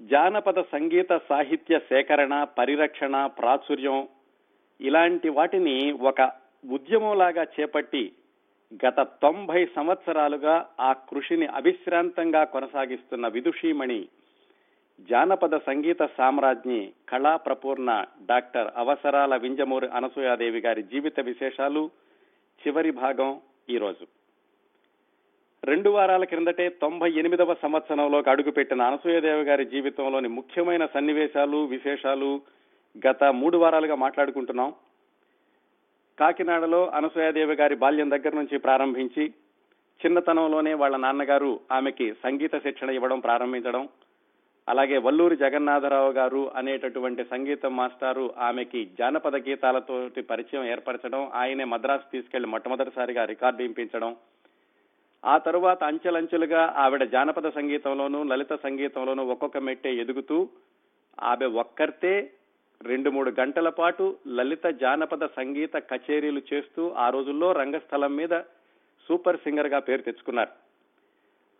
జానపద సంగీత సాహిత్య సేకరణ పరిరక్షణ ప్రాచుర్యం ఇలాంటి వాటిని ఒక ఉద్యమంలాగా చేపట్టి గత తొంభై సంవత్సరాలుగా ఆ కృషిని అవిశ్రాంతంగా కొనసాగిస్తున్న విదుషీమణి జానపద సంగీత సామ్రాజ్ఞి కళా ప్రపూర్ణ డాక్టర్ అవసరాల వింజమూరి అనసూయాదేవి గారి జీవిత విశేషాలు చివరి భాగం ఈరోజు రెండు వారాల క్రిందటే తొంభై ఎనిమిదవ సంవత్సరంలోకి అడుగుపెట్టిన అనసూయదేవి గారి జీవితంలోని ముఖ్యమైన సన్నివేశాలు విశేషాలు గత మూడు వారాలుగా మాట్లాడుకుంటున్నాం. కాకినాడలో అనసూయాదేవి గారి బాల్యం దగ్గర నుంచి ప్రారంభించి చిన్నతనంలోనే వాళ్ళ నాన్నగారు ఆమెకి సంగీత శిక్షణ ఇవ్వడం ప్రారంభించడం అలాగే వల్లూరి జగన్నాథరావు గారు అనేటటువంటి సంగీత మాస్టారు ఆమెకి జానపద గీతాలతోటి పరిచయం ఏర్పరచడం ఆయనే మద్రాసు తీసుకెళ్ళి మొట్టమొదటిసారిగా రికార్డు ఇంపించడం ఆ తరువాత అంచెలంచెలుగా ఆవిడ జానపద సంగీతంలోనూ లలిత సంగీతంలోనూ ఒక్కొక్క మెట్టే ఎదుగుతూ ఆమె ఒక్కరితే రెండు మూడు గంటల పాటు లలిత జానపద సంగీత కచేరీలు చేస్తూ ఆ రోజుల్లో రంగస్థలం మీద సూపర్ సింగర్గా పేరు తెచ్చుకున్నారు.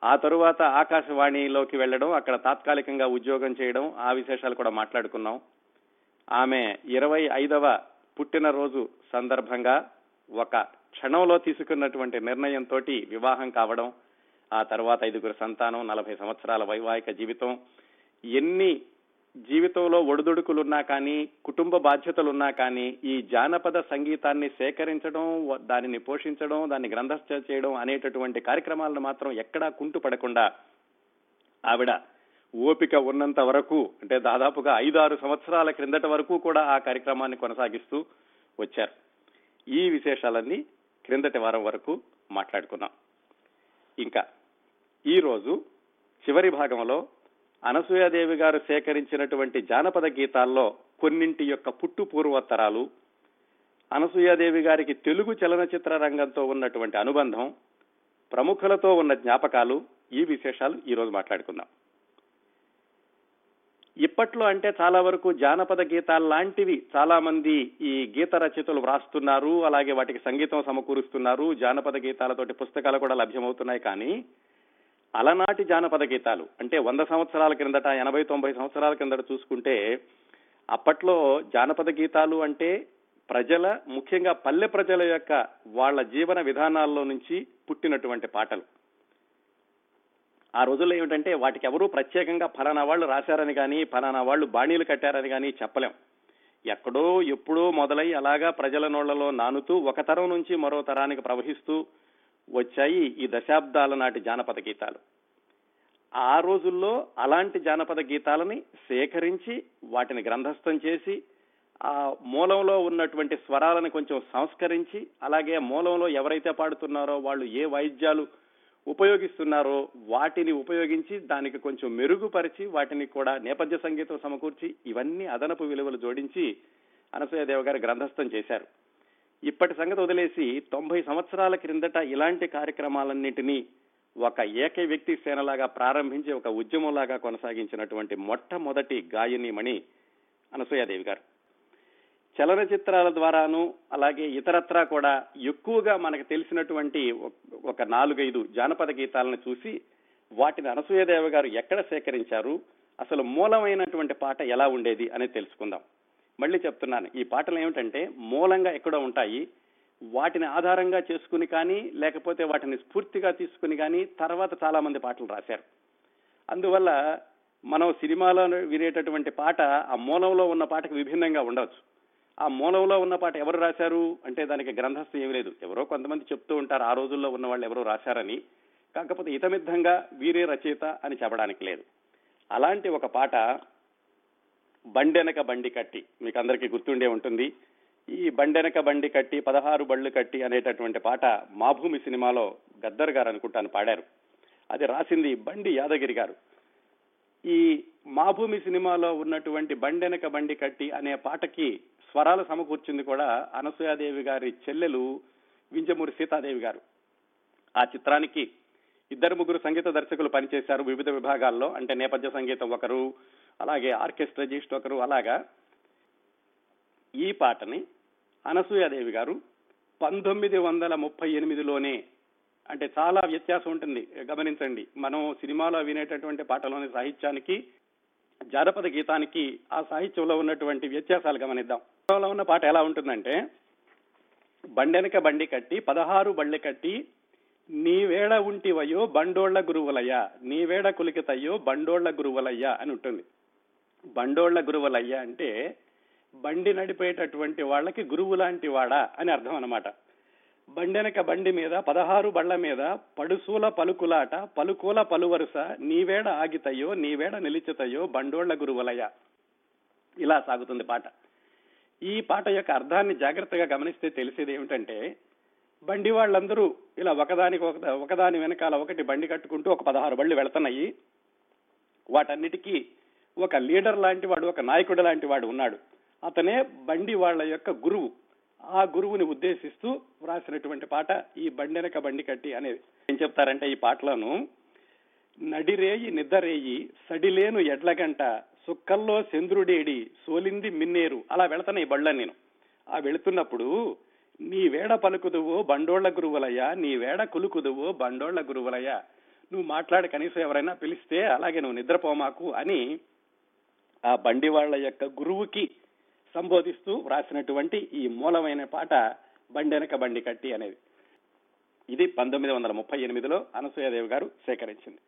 ఆ తరువాత ఆకాశవాణిలోకి వెళ్ళడం అక్కడ తాత్కాలికంగా ఉద్యోగం చేయడం ఆ విశేషాలు కూడా మాట్లాడుకున్నాం. ఆమె ఇరవై ఐదవ పుట్టినరోజు సందర్భంగా ఒక క్షణంలో తీసుకున్నటువంటి నిర్ణయంతో వివాహం కావడం ఆ తర్వాత ఐదుగురు సంతానం నలభై సంవత్సరాల వైవాహిక జీవితం ఎన్ని జీవితంలో ఒడిదుడుకులున్నా కానీ కుటుంబ బాధ్యతలున్నా కానీ ఈ జానపద సంగీతాన్ని సేకరించడం దానిని పోషించడం దాన్ని గ్రంథస్థ చేయడం అనేటటువంటి కార్యక్రమాలను మాత్రం ఎక్కడా కుంటు పడకుండా ఆవిడ ఓపిక ఉన్నంత వరకు అంటే దాదాపుగా ఐదారు సంవత్సరాల క్రిందట వరకు కూడా ఆ కార్యక్రమాన్ని కొనసాగిస్తూ వచ్చారు. ఈ విశేషాలన్నీ క్రిందటి వారం వరకు మాట్లాడుకున్నాం. ఇంకా ఈరోజు చివరి భాగంలో అనసూయాదేవి గారు సేకరించినటువంటి జానపద గీతాల్లో కొన్నింటి యొక్క పుట్టు పూర్వోత్తరాలు అనసూయాదేవి గారికి తెలుగు చలనచిత్ర రంగంతో ఉన్నటువంటి అనుబంధం ప్రముఖులతో ఉన్న జ్ఞాపకాలు ఈ విశేషాలు ఈరోజు మాట్లాడుకుందాం. ఇప్పట్లో అంటే చాలా వరకు జానపద గీతాలు లాంటివి చాలా మంది ఈ గీత రచయితలు వ్రాస్తున్నారు అలాగే వాటికి సంగీతం సమకూరుస్తున్నారు జానపద గీతాలతోటి పుస్తకాలు కూడా లభ్యమవుతున్నాయి. కానీ అలనాటి జానపద గీతాలు అంటే వంద సంవత్సరాల క్రిందట ఎనభై తొంభై సంవత్సరాల క్రిందట చూసుకుంటే అప్పట్లో జానపద గీతాలు అంటే ప్రజల ముఖ్యంగా పల్లె ప్రజల యొక్క వాళ్ళ జీవన విధానాల్లో నుంచి పుట్టినటువంటి పాటలు. ఆ రోజుల్లో ఏమిటంటే వాటికి ఎవరూ ప్రత్యేకంగా ఫలానా వాళ్ళు రాశారని కానీ ఫలానా వాళ్ళు బాణీలు కట్టారని కానీ చెప్పలేం. ఎక్కడో ఎప్పుడో మొదలై అలాగా ప్రజల నోళ్ళలో నానుతూ ఒక తరం నుంచి మరో తరానికి ప్రవహిస్తూ వచ్చాయి ఈ దశాబ్దాల నాటి జానపద గీతాలు. ఆ రోజుల్లో అలాంటి జానపద గీతాలని సేకరించి వాటిని గ్రంథస్థం చేసి ఆ మూలంలో ఉన్నటువంటి స్వరాలను కొంచెం సంస్కరించి అలాగే మూలంలో ఎవరైతే పాడుతున్నారో వాళ్ళు ఏ వాయిద్యాలు ఉపయోగిస్తున్నారో వాటిని ఉపయోగించి దానికి కొంచెం మెరుగుపరిచి వాటిని కూడా నేపథ్య సంగీతం సమకూర్చి ఇవన్నీ అదనపు విలువలు జోడించి అనసూయదేవ గారు గ్రంథస్థం చేశారు. ఇప్పటి సంగతి వదిలేసి తొంభై సంవత్సరాల క్రిందట ఇలాంటి కార్యక్రమాలన్నింటినీ ఒక ఏకై వ్యక్తి సేనలాగా ప్రారంభించి ఒక ఉద్యమంలాగా కొనసాగించినటువంటి మొట్టమొదటి గాయనిమణి అనసూయాదేవి గారు. చలనచిత్రాల ద్వారాను అలాగే ఇతరత్రా కూడా ఎక్కువగా మనకు తెలిసినటువంటి ఒక నాలుగైదు జానపద గీతాలను చూసి వాటిని అనసూయదేవ గారు ఎక్కడ సేకరించారు అసలు మూలమైనటువంటి పాట ఎలా ఉండేది అనేది తెలుసుకుందాం. మళ్ళీ చెప్తున్నాను ఈ పాటలు ఏమిటంటే మూలంగా ఎక్కడో ఉంటాయి వాటిని ఆధారంగా చేసుకుని కానీ లేకపోతే వాటిని స్ఫూర్తిగా తీసుకుని కానీ తర్వాత చాలా మంది పాటలు రాశారు. అందువల్ల మనం సినిమాలో వినేటటువంటి పాట ఆ మూలంలో ఉన్న పాటకు విభిన్నంగా ఉండవచ్చు. ఆ మూలంలో ఉన్న పాట ఎవరు రాశారు? అంటే దానికి గ్రంథస్థం ఏమీ లేదు. ఎవరో కొంతమంది చెప్తూ ఉంటారు ఆ రోజుల్లో ఉన్న వాళ్ళు ఎవరో రాశారని. కాకపోతే ఇతమిద్ధంగా వీరే రచయిత అని చెప్పడానికి లేదు. అలాంటి ఒక పాట బండెనక బండి కట్టి మీకు అందరికీ గుర్తుండే ఉంటుంది. ఈ బండెనక బండి కట్టి పదహారు బళ్ళు కట్టి అనేటటువంటి పాట మాభూమి సినిమాలో గద్దర్ గారు అనుకుంటాను పాడారు. అది రాసింది బండి యాదగిరి గారు. ఈ మాభూమి సినిమాలో ఉన్నటువంటి బండెనక బండి కట్టి అనే పాటకి స్వరాలు సమకూర్చింది కూడా అనసూయాదేవి గారి చెల్లెలు వింజమూరి సీతాదేవి గారు. ఆ చిత్రానికి ఇద్దరు ముగ్గురు సంగీత దర్శకులు పనిచేశారు వివిధ విభాగాల్లో. అంటే నేపథ్య సంగీతం ఒకరు అలాగే ఆర్కెస్ట్రజిస్ట్ ఒకరు అలాగా. ఈ పాటని అనసూయాదేవి గారు పంతొమ్మిది వందల ముప్పై ఎనిమిదిలోనే అంటే చాలా వ్యత్యాసం ఉంటుంది గమనించండి. మనం సినిమాలో వినేటటువంటి పాటలోని సాహిత్యానికి జానపద గీతానికి ఆ సాహిత్యంలో ఉన్నటువంటి వ్యత్యాసాలు గమనిద్దాం. లో ఉన్న పాట ఎలా ఉంటుందంటే బండెనక బండి కట్టి పదహారు బళ్ళె కట్టి నీవేడ ఉంటివయ్యో బండోళ్ళ గురువులయ్య నీవేడ కులికితయ్యో బండోళ్ళ గురువులయ్య అని ఉంటుంది. బండోళ్ళ గురువులయ్య అంటే బండి నడిపేటటువంటి వాళ్ళకి గురువు లాంటి వాడా అని అర్థం అనమాట బండెనక బండి మీద పదహారు బండ్ల మీద పడుసూల పలుకులాట పలుకూల పలువరుస నీవేడ ఆగితయ్యో నీవేడ నిలిచితయ్యో బండోళ్ళ గురువలయ. ఇలా సాగుతుంది పాట. ఈ పాట యొక్క అర్థాన్ని జాగ్రత్తగా గమనిస్తే తెలిసేది ఏమిటంటే బండి వాళ్ళందరూ ఇలా ఒకదానికి ఒక ఒకదాని వెనకాల ఒకటి బండి కట్టుకుంటూ ఒక పదహారు బళ్ళు వెళుతున్నాయి. వాటన్నిటికీ ఒక లీడర్ లాంటి వాడు ఒక నాయకుడు లాంటి వాడు ఉన్నాడు. అతనే బండి వాళ్ళ యొక్క గురువు. ఆ గురువుని ఉద్దేశిస్తూ వ్రాసినటువంటి పాట ఈ బండెనక బండి కట్టి అనేది ఏం చెప్తారంటే ఈ పాటలను నడిరేయి నిద్దరేయి సడిలేను ఎడ్లగంట సుక్కల్లో చంద్రుడేడి సోలింది మిన్నేరు అలా వెళతాను ఈ బళ్ళని నేను. ఆ వెళుతున్నప్పుడు నీ వేడ పలుకుదువో బండోళ్ళ గురువులయ్యా నీ వేడ కులుకుదువో బండోళ్ళ గురువులయ్యా నువ్వు మాట్లాడ కనీసం ఎవరైనా పిలిస్తే అలాగే నువ్వు నిద్రపోమాకు అని ఆ బండి వాళ్ళ యొక్క గురువుకి సంబోధిస్తూ వ్రాసినటువంటి ఈ మూలమైన పాట బండెనక బండి కట్టి అనేది. ఇది పంతొమ్మిది వందల ముప్పై ఎనిమిదిలో అనసూయదేవి గారు సేకరించింది.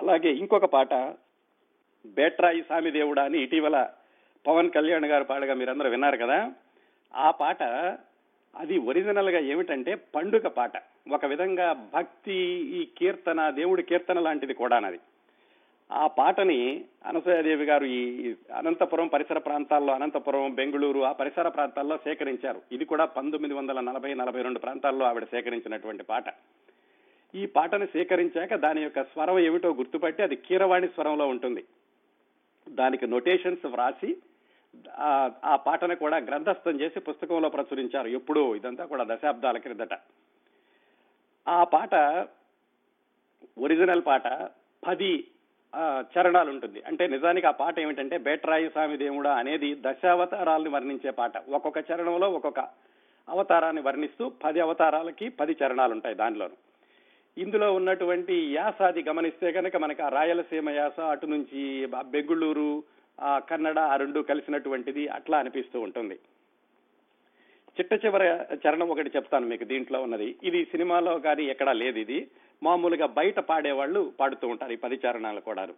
అలాగే ఇంకొక పాట బేట్రాయి స్వామి దేవుడా అని ఇటీవల పవన్ కళ్యాణ్ గారు పాడగా మీరందరూ విన్నారు కదా. ఆ పాట అది ఒరిజినల్గా ఏమిటంటే పండుగ పాట. ఒక విధంగా భక్తి ఈ కీర్తన దేవుడి కీర్తన లాంటిది కూడానది. ఆ పాటని అనసూయాదేవి గారు ఈ అనంతపురం పరిసర ప్రాంతాల్లో అనంతపురం బెంగళూరు ఆ పరిసర ప్రాంతాల్లో సేకరించారు. ఇది కూడా పంతొమ్మిది వందల నలభై నలభై రెండు ప్రాంతాల్లో ఆవిడ సేకరించినటువంటి పాట. ఈ పాటను సేకరించాక దాని యొక్క స్వరం ఏమిటో గుర్తుపట్టి అది కీరవాణి స్వరంలో ఉంటుంది. దానికి నొటేషన్స్ వ్రాసి ఆ- పాటను కూడా గ్రంథస్థం చేసి పుస్తకంలో ప్రచురించారు. ఎప్పుడో ఇదంతా కూడా దశాబ్దాల క్రిందట. ఆ పాట ఒరిజినల్ పాట పది చరణాలు ఉంటుంది అంటే నిజానికి ఆ పాట ఏమిటంటే బేట్రాయి స్వామి దేవుడా అనేది దశావతారాలను వర్ణించే పాట. ఒక్కొక్క చరణంలో ఒక్కొక్క అవతారాన్ని వర్ణిస్తూ పది అవతారాలకి పది చరణాలు ఉంటాయి దానిలోను. ఇందులో ఉన్నటువంటి యాస అది గమనిస్తే కనుక మనకి ఆ రాయలసీమ యాస అటు నుంచి ఆ బెంగుళూరు కన్నడ ఆ రెండు కలిసినటువంటిది అట్లా అనిపిస్తూ ఉంటుంది. చిట్ట చివరి చరణం ఒకటి చెప్తాను మీకు దీంట్లో ఉన్నది. ఇది సినిమాలో కానీ ఎక్కడా లేదు ఇది. మామూలుగా బయట పాడేవాళ్ళు పాడుతూ ఉంటారు ఈ పది చరణాలు కూడాను.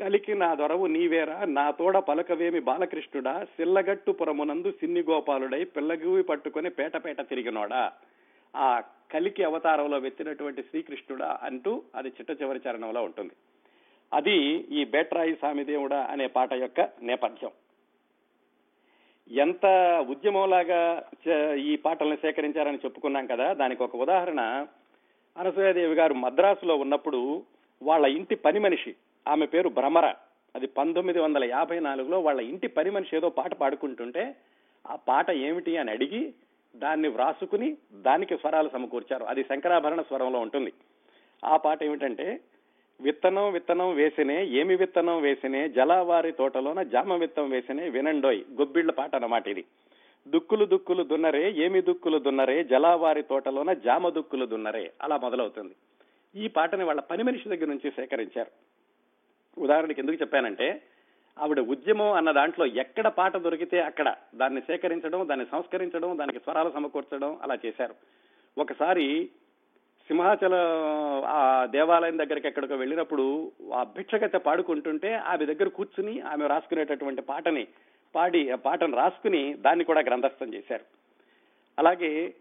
కలికి నా దొరవు నీవేరా నా తోడ పలకవేమి బాలకృష్ణుడా సిల్లగట్టు పురమునందు సిన్ని గోపాలుడై పిల్లగూవి పట్టుకొని పేటపేట తిరిగినోడా? ఆ కలికి అవతారంలో వెత్తినటువంటి శ్రీకృష్ణుడా అంటూ అది చిట్ట చివరి చరణంలో ఉంటుంది. అది ఈ బేట్రాయి స్వామిదేవుడా అనే పాట యొక్క నేపథ్యం. ఎంత ఉద్యమంలాగా ఈ పాటలను సేకరించారని చెప్పుకున్నాం కదా దానికి ఒక ఉదాహరణ. అనసూయాదేవి గారు మద్రాసులో ఉన్నప్పుడు వాళ్ళ ఇంటి పని మనిషి ఆమె పేరు భ్రమర. అది పంతొమ్మిది వందల యాభై నాలుగులో వాళ్ళ ఇంటి పని మనిషి ఏదో పాట పాడుకుంటుంటే ఆ పాట ఏమిటి అని అడిగి దాన్ని వ్రాసుకుని దానికి స్వరాలు సమకూర్చారు. అది శంకరాభరణ స్వరంలో ఉంటుంది. ఆ పాట ఏమిటంటే విత్తనం విత్తనం వేసినే ఏమి విత్తనం వేసినే జలావారి తోటలోన జామ విత్తం వేసినే వినండోయ్ గొబ్బిళ్ళ పాట అన్నమాట ఇది. దుక్కులు దుక్కులు దున్నరే ఏమి దుక్కులు దున్నరే జలావారి తోటలోన జామ దుక్కులు దున్నరే అలా మొదలవుతుంది. ఈ పాటని వాళ్ళ పని మనిషి దగ్గర నుంచి సేకరించారు. ఉదాహరణకి ఎందుకు చెప్పానంటే ఆవిడ ఉద్యమం అన్న దాంట్లో ఎక్కడ పాట దొరికితే అక్కడ దాన్ని సేకరించడం దాన్ని సంస్కరించడం దానికి స్వరాలు సమకూర్చడం అలా చేశారు. ఒకసారి సింహాచల ఆ దేవాలయం దగ్గరికి ఎక్కడికో వెళ్ళినప్పుడు ఆ భిక్షగత పాడుకుంటుంటే ఆమె దగ్గర కూర్చుని ఆమె రాసుకునేటటువంటి పాటని పాడి ఆ పాటను రాసుకుని దాన్ని కూడా గ్రంథస్థం చేశారు. అలాగే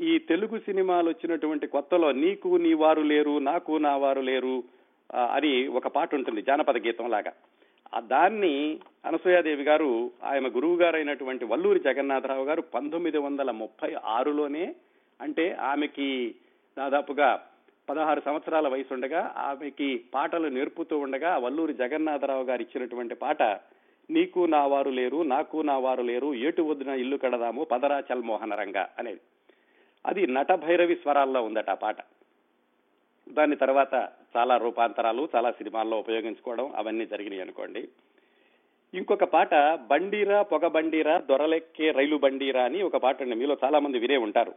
ఈ తెలుగు సినిమాలు వచ్చినటువంటి కొత్తలో నీకు నీ వారు లేరు నాకు నా వారు లేరు అని ఒక పాట ఉంటుంది జానపద గీతం లాగా. ఆ దాన్ని అనసూయాదేవి గారు ఆమె గురువు గారైనటువంటి వల్లూరి జగన్నాథరావు గారు పంతొమ్మిది వందల ముప్పై ఆరులోనే అంటే ఆమెకి దాదాపుగా పదహారు సంవత్సరాల వయసు ఉండగా ఆమెకి పాటలు నేర్పుతూ ఉండగా వల్లూరి జగన్నాథరావు గారు ఇచ్చినటువంటి పాట నీకు నా వారు లేరు నాకు నా వారు లేరు ఏటు వద్దున ఇల్లు కడదాము పదరా చల్మోహన రంగ అనేది. అది నట భైరవి స్వరాల్లో ఉందట ఆ పాట. దాని తర్వాత చాలా రూపాంతరాలు చాలా సినిమాల్లో ఉపయోగించుకోవడం అవన్నీ జరిగినాయి అనుకోండి. ఇంకొక పాట బండీరా పొగ బండీరా దొరలెక్కే రైలు బండీరా అని ఒక పాట ఉంది మీలో చాలా మంది వినే ఉంటారు.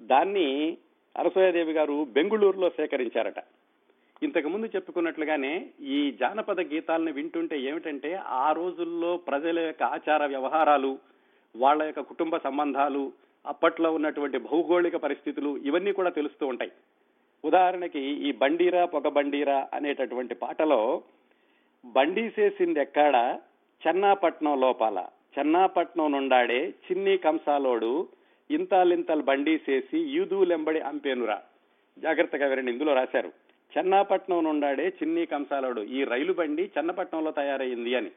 దాన్ని అనసూయాదేవి గారు బెంగుళూరులో సేకరించారట. ఇంతకుముందు చెప్పుకున్నట్లుగానే ఈ జానపద గీతాలను వింటుంటే ఏమిటంటే ఆ రోజుల్లో ప్రజల యొక్క ఆచార వ్యవహారాలు వాళ్ళ యొక్క కుటుంబ సంబంధాలు అప్పట్లో ఉన్నటువంటి భౌగోళిక పరిస్థితులు ఇవన్నీ కూడా తెలుస్తూ ఉంటాయి. ఉదాహరణకి ఈ బండీరా పొగ బండీరా అనేటటువంటి పాటలో బండీసేసింది ఎక్కడ చెన్నాపట్నం లోపల. చెన్నాపట్నం నుండాడే చిన్ని కంసాలోడు ఇంతాలింతల్ బండీసేసి యూదులెంబడి అంపేనురా. జాగ్రత్తగా వినండి ఇందులో రాశారు. చెన్నాపట్నం నుండాడే చిన్ని కంసాలోడు ఈ రైలు బండి చెన్నపట్నంలో తయారైంది అని.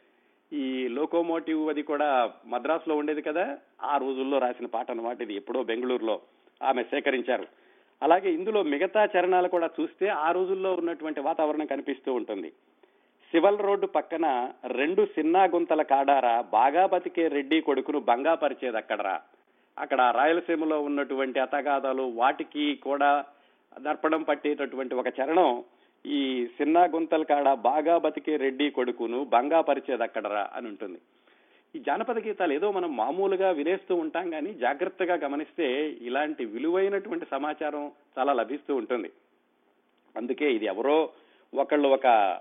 ఈ లోకోమోటివ్ అది కూడా మద్రాసులో ఉండేది కదా ఆ రోజుల్లో రాసిన పాట అనమాట ఇది ఎప్పుడో బెంగళూరులో ఆమె సేకరించారు. అలాగే ఇందులో మిగతా చరణాలు కూడా చూస్తే ఆ రోజుల్లో ఉన్నటువంటి వాతావరణం కనిపిస్తూ ఉంటుంది. సివల్ రోడ్డు పక్కన రెండు సిన్నా గుంతల కాడారా బాగా బతికే రెడ్డి కొడుకును బంగా పరిచేది అక్కడరా. అక్కడ రాయలసీమలో ఉన్నటువంటి అతగాదాలు వాటికి కూడా దర్పణం పట్టేటటువంటి ఒక చరణం ఈ సిన్నా గుంతల కాడ బాగా బతికే రెడ్డి కొడుకును బంగా పరిచేది అక్కడరా అని ఉంటుంది. ఈ జానపద గీతాలు ఏదో మనం మామూలుగా వినేస్తూ ఉంటాం కానీ జాగ్రత్తగా గమనిస్తే ఇలాంటి విలువైనటువంటి సమాచారం చాలా లభిస్తూ ఉంటుంది. అందుకే ఇది ఎవరో ఒకళ్ళు ఒక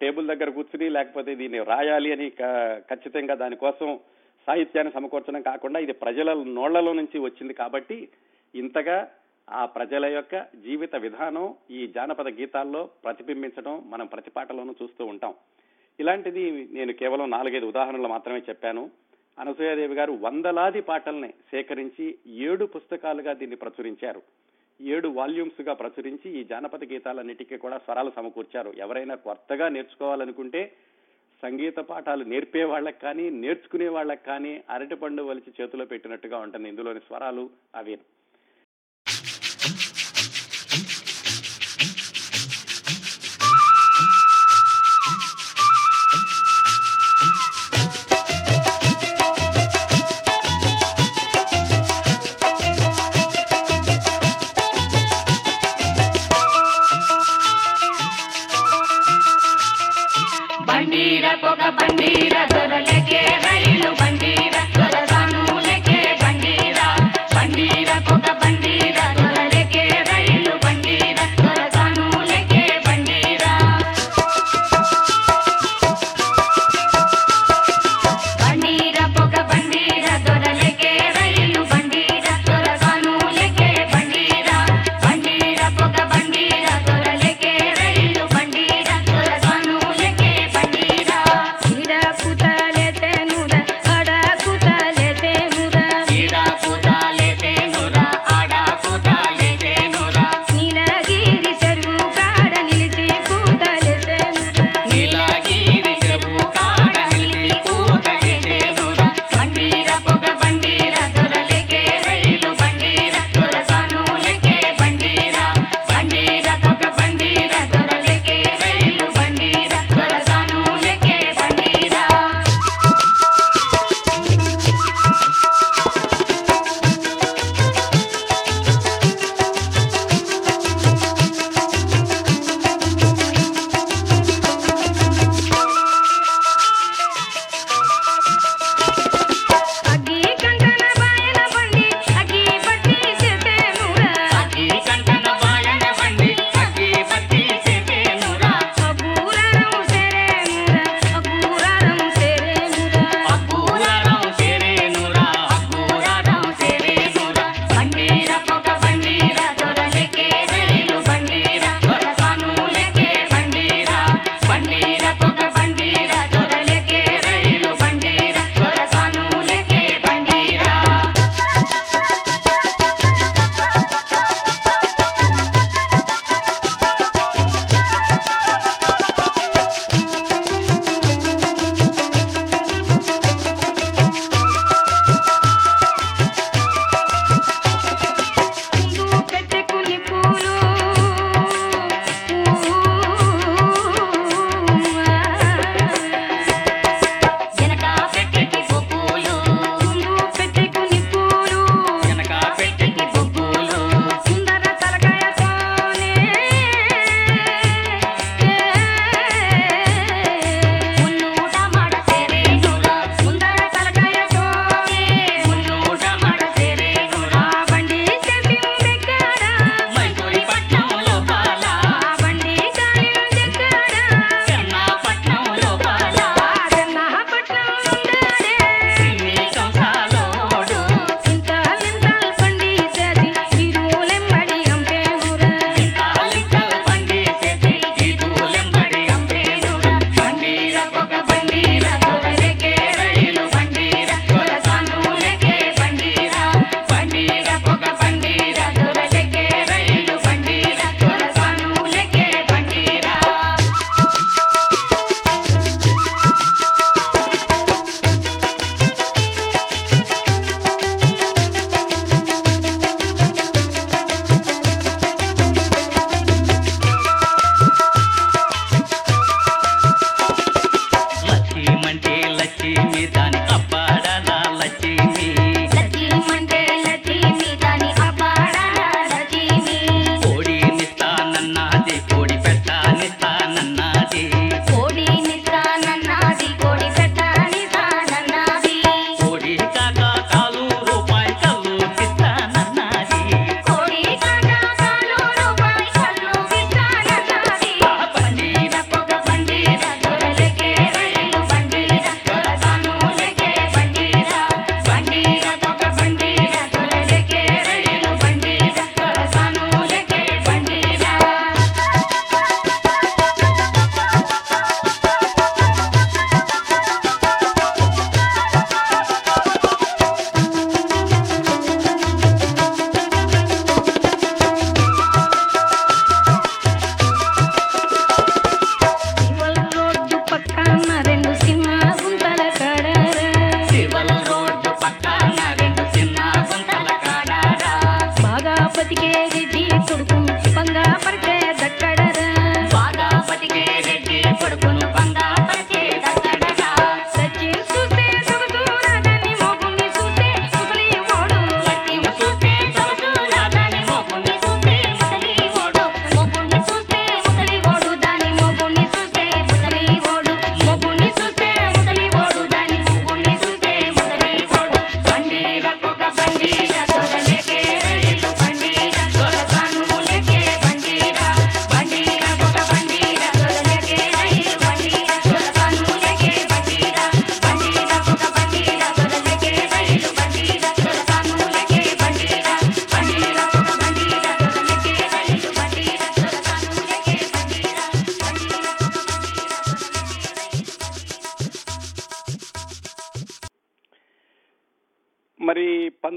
టేబుల్ దగ్గర కూర్చుని లేకపోతే దీన్ని రాయాలి అని క- ఖచ్చితంగా దానికోసం సాహిత్యాన్ని సమకూర్చడం కాకుండా ఇది ప్రజల నోళ్ళలో నుంచి వచ్చింది కాబట్టి ఇంతగా ఆ ప్రజల యొక్క జీవిత విధానం ఈ జానపద గీతాల్లో ప్రతిబింబించడం మనం ప్రతి పాటలోనూ చూస్తూ ఉంటాం. ఇలాంటిది నేను కేవలం నాలుగైదు ఉదాహరణలు మాత్రమే చెప్పాను. అనసూయాదేవి గారు వందలాది పాటల్ని సేకరించి ఏడు పుస్తకాలుగా దీన్ని ప్రచురించారు. ఏడు వాల్యూమ్స్గా ప్రచురించి ఈ జానపద గీతాలన్నిటికీ కూడా స్వరాలు సమకూర్చారు. ఎవరైనా కొత్తగా నేర్చుకోవాలనుకుంటే సంగీత పాఠాలు నేర్పే వాళ్ళకి కానీ నేర్చుకునే వాళ్ళకి కానీ అరటిపండు వలిచి చేతిలో పెట్టినట్టుగా ఉంటుంది. ఇందులోని స్వరాలు అవి పండిర పొగ పండిర దొరలకే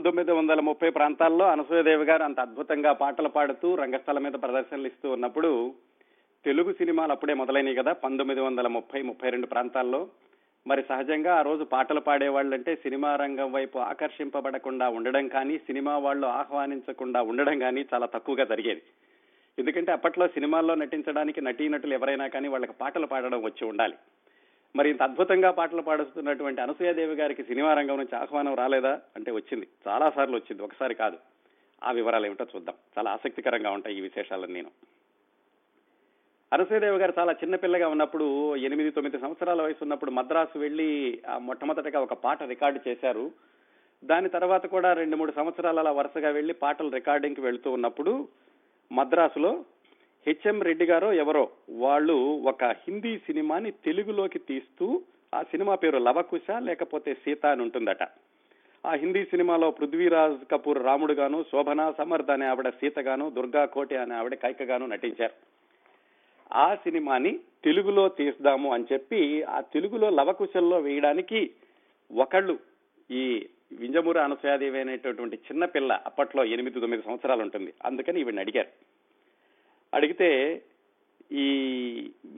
పంతొమ్మిది వందల ముప్పై ప్రాంతాల్లో అనసూయదేవి గారు అంత అద్భుతంగా పాటలు పాడుతూ రంగస్థలం మీద ప్రదర్శనలు ఇస్తూ ఉన్నప్పుడు తెలుగు సినిమాలు అప్పుడే మొదలైనవి కదా పంతొమ్మిది వందల ముప్పై ముప్పై రెండు ప్రాంతాల్లో. మరి సహజంగా ఆ రోజు పాటలు పాడేవాళ్ళంటే సినిమా రంగం వైపు ఆకర్షింపబడకుండా ఉండడం కానీ సినిమా వాళ్ళు ఆహ్వానించకుండా ఉండడం కానీ చాలా తక్కువగా జరిగేది. ఎందుకంటే అప్పట్లో సినిమాల్లో నటించడానికి నటీనటులు ఎవరైనా కానీ వాళ్ళకి పాటలు పాడడం వచ్చి ఉండాలి. మరి ఇంత అద్భుతంగా పాటలు పాడుతున్నటువంటి అనసూయాదేవి గారికి సినిమా రంగం నుంచి ఆహ్వానం రాలేదా? అంటే వచ్చింది. చాలా సార్లు వచ్చింది. ఒకసారి కాదు. ఆ వివరాలు ఏమిటో చూద్దాం. చాలా ఆసక్తికరంగా ఉంటాయి ఈ విశేషాలను నేను. అనసూయదేవి గారు చాలా చిన్నపిల్లగా ఉన్నప్పుడు ఎనిమిది తొమ్మిది సంవత్సరాల వయసు ఉన్నప్పుడు మద్రాసు వెళ్ళి మొట్టమొదటిగా ఒక పాట రికార్డు చేశారు. దాని తర్వాత కూడా రెండు మూడు సంవత్సరాల అలా వరుసగా వెళ్ళి పాటలు రికార్డింగ్కి వెళ్తూ ఉన్నప్పుడు మద్రాసులో హెచ్ఎం రెడ్డి గారో ఎవరో వాళ్ళు ఒక హిందీ సినిమాని తెలుగులోకి తీస్తూ ఆ సినిమా పేరు లవకుశ లేకపోతే సీత అని ఉంటుందట. ఆ హిందీ సినిమాలో పృథ్వీరాజ్ కపూర్ రాముడుగాను శోభనా సమర్థ్ అనే ఆవిడ సీతగాను దుర్గా కోటి అనే ఆవిడ కైకగాను నటించారు. ఆ సినిమాని తెలుగులో తీస్తాము అని చెప్పి ఆ తెలుగులో లవకుశల్లో వేయడానికి ఒకళ్ళు ఈ వింజమూరి అనసూయాదేవి అనేటటువంటి చిన్నపిల్ల అప్పట్లో ఎనిమిది తొమ్మిది సంవత్సరాలు ఉంటుంది. అందుకని ఈవిని అడిగారు. అడిగితే ఈ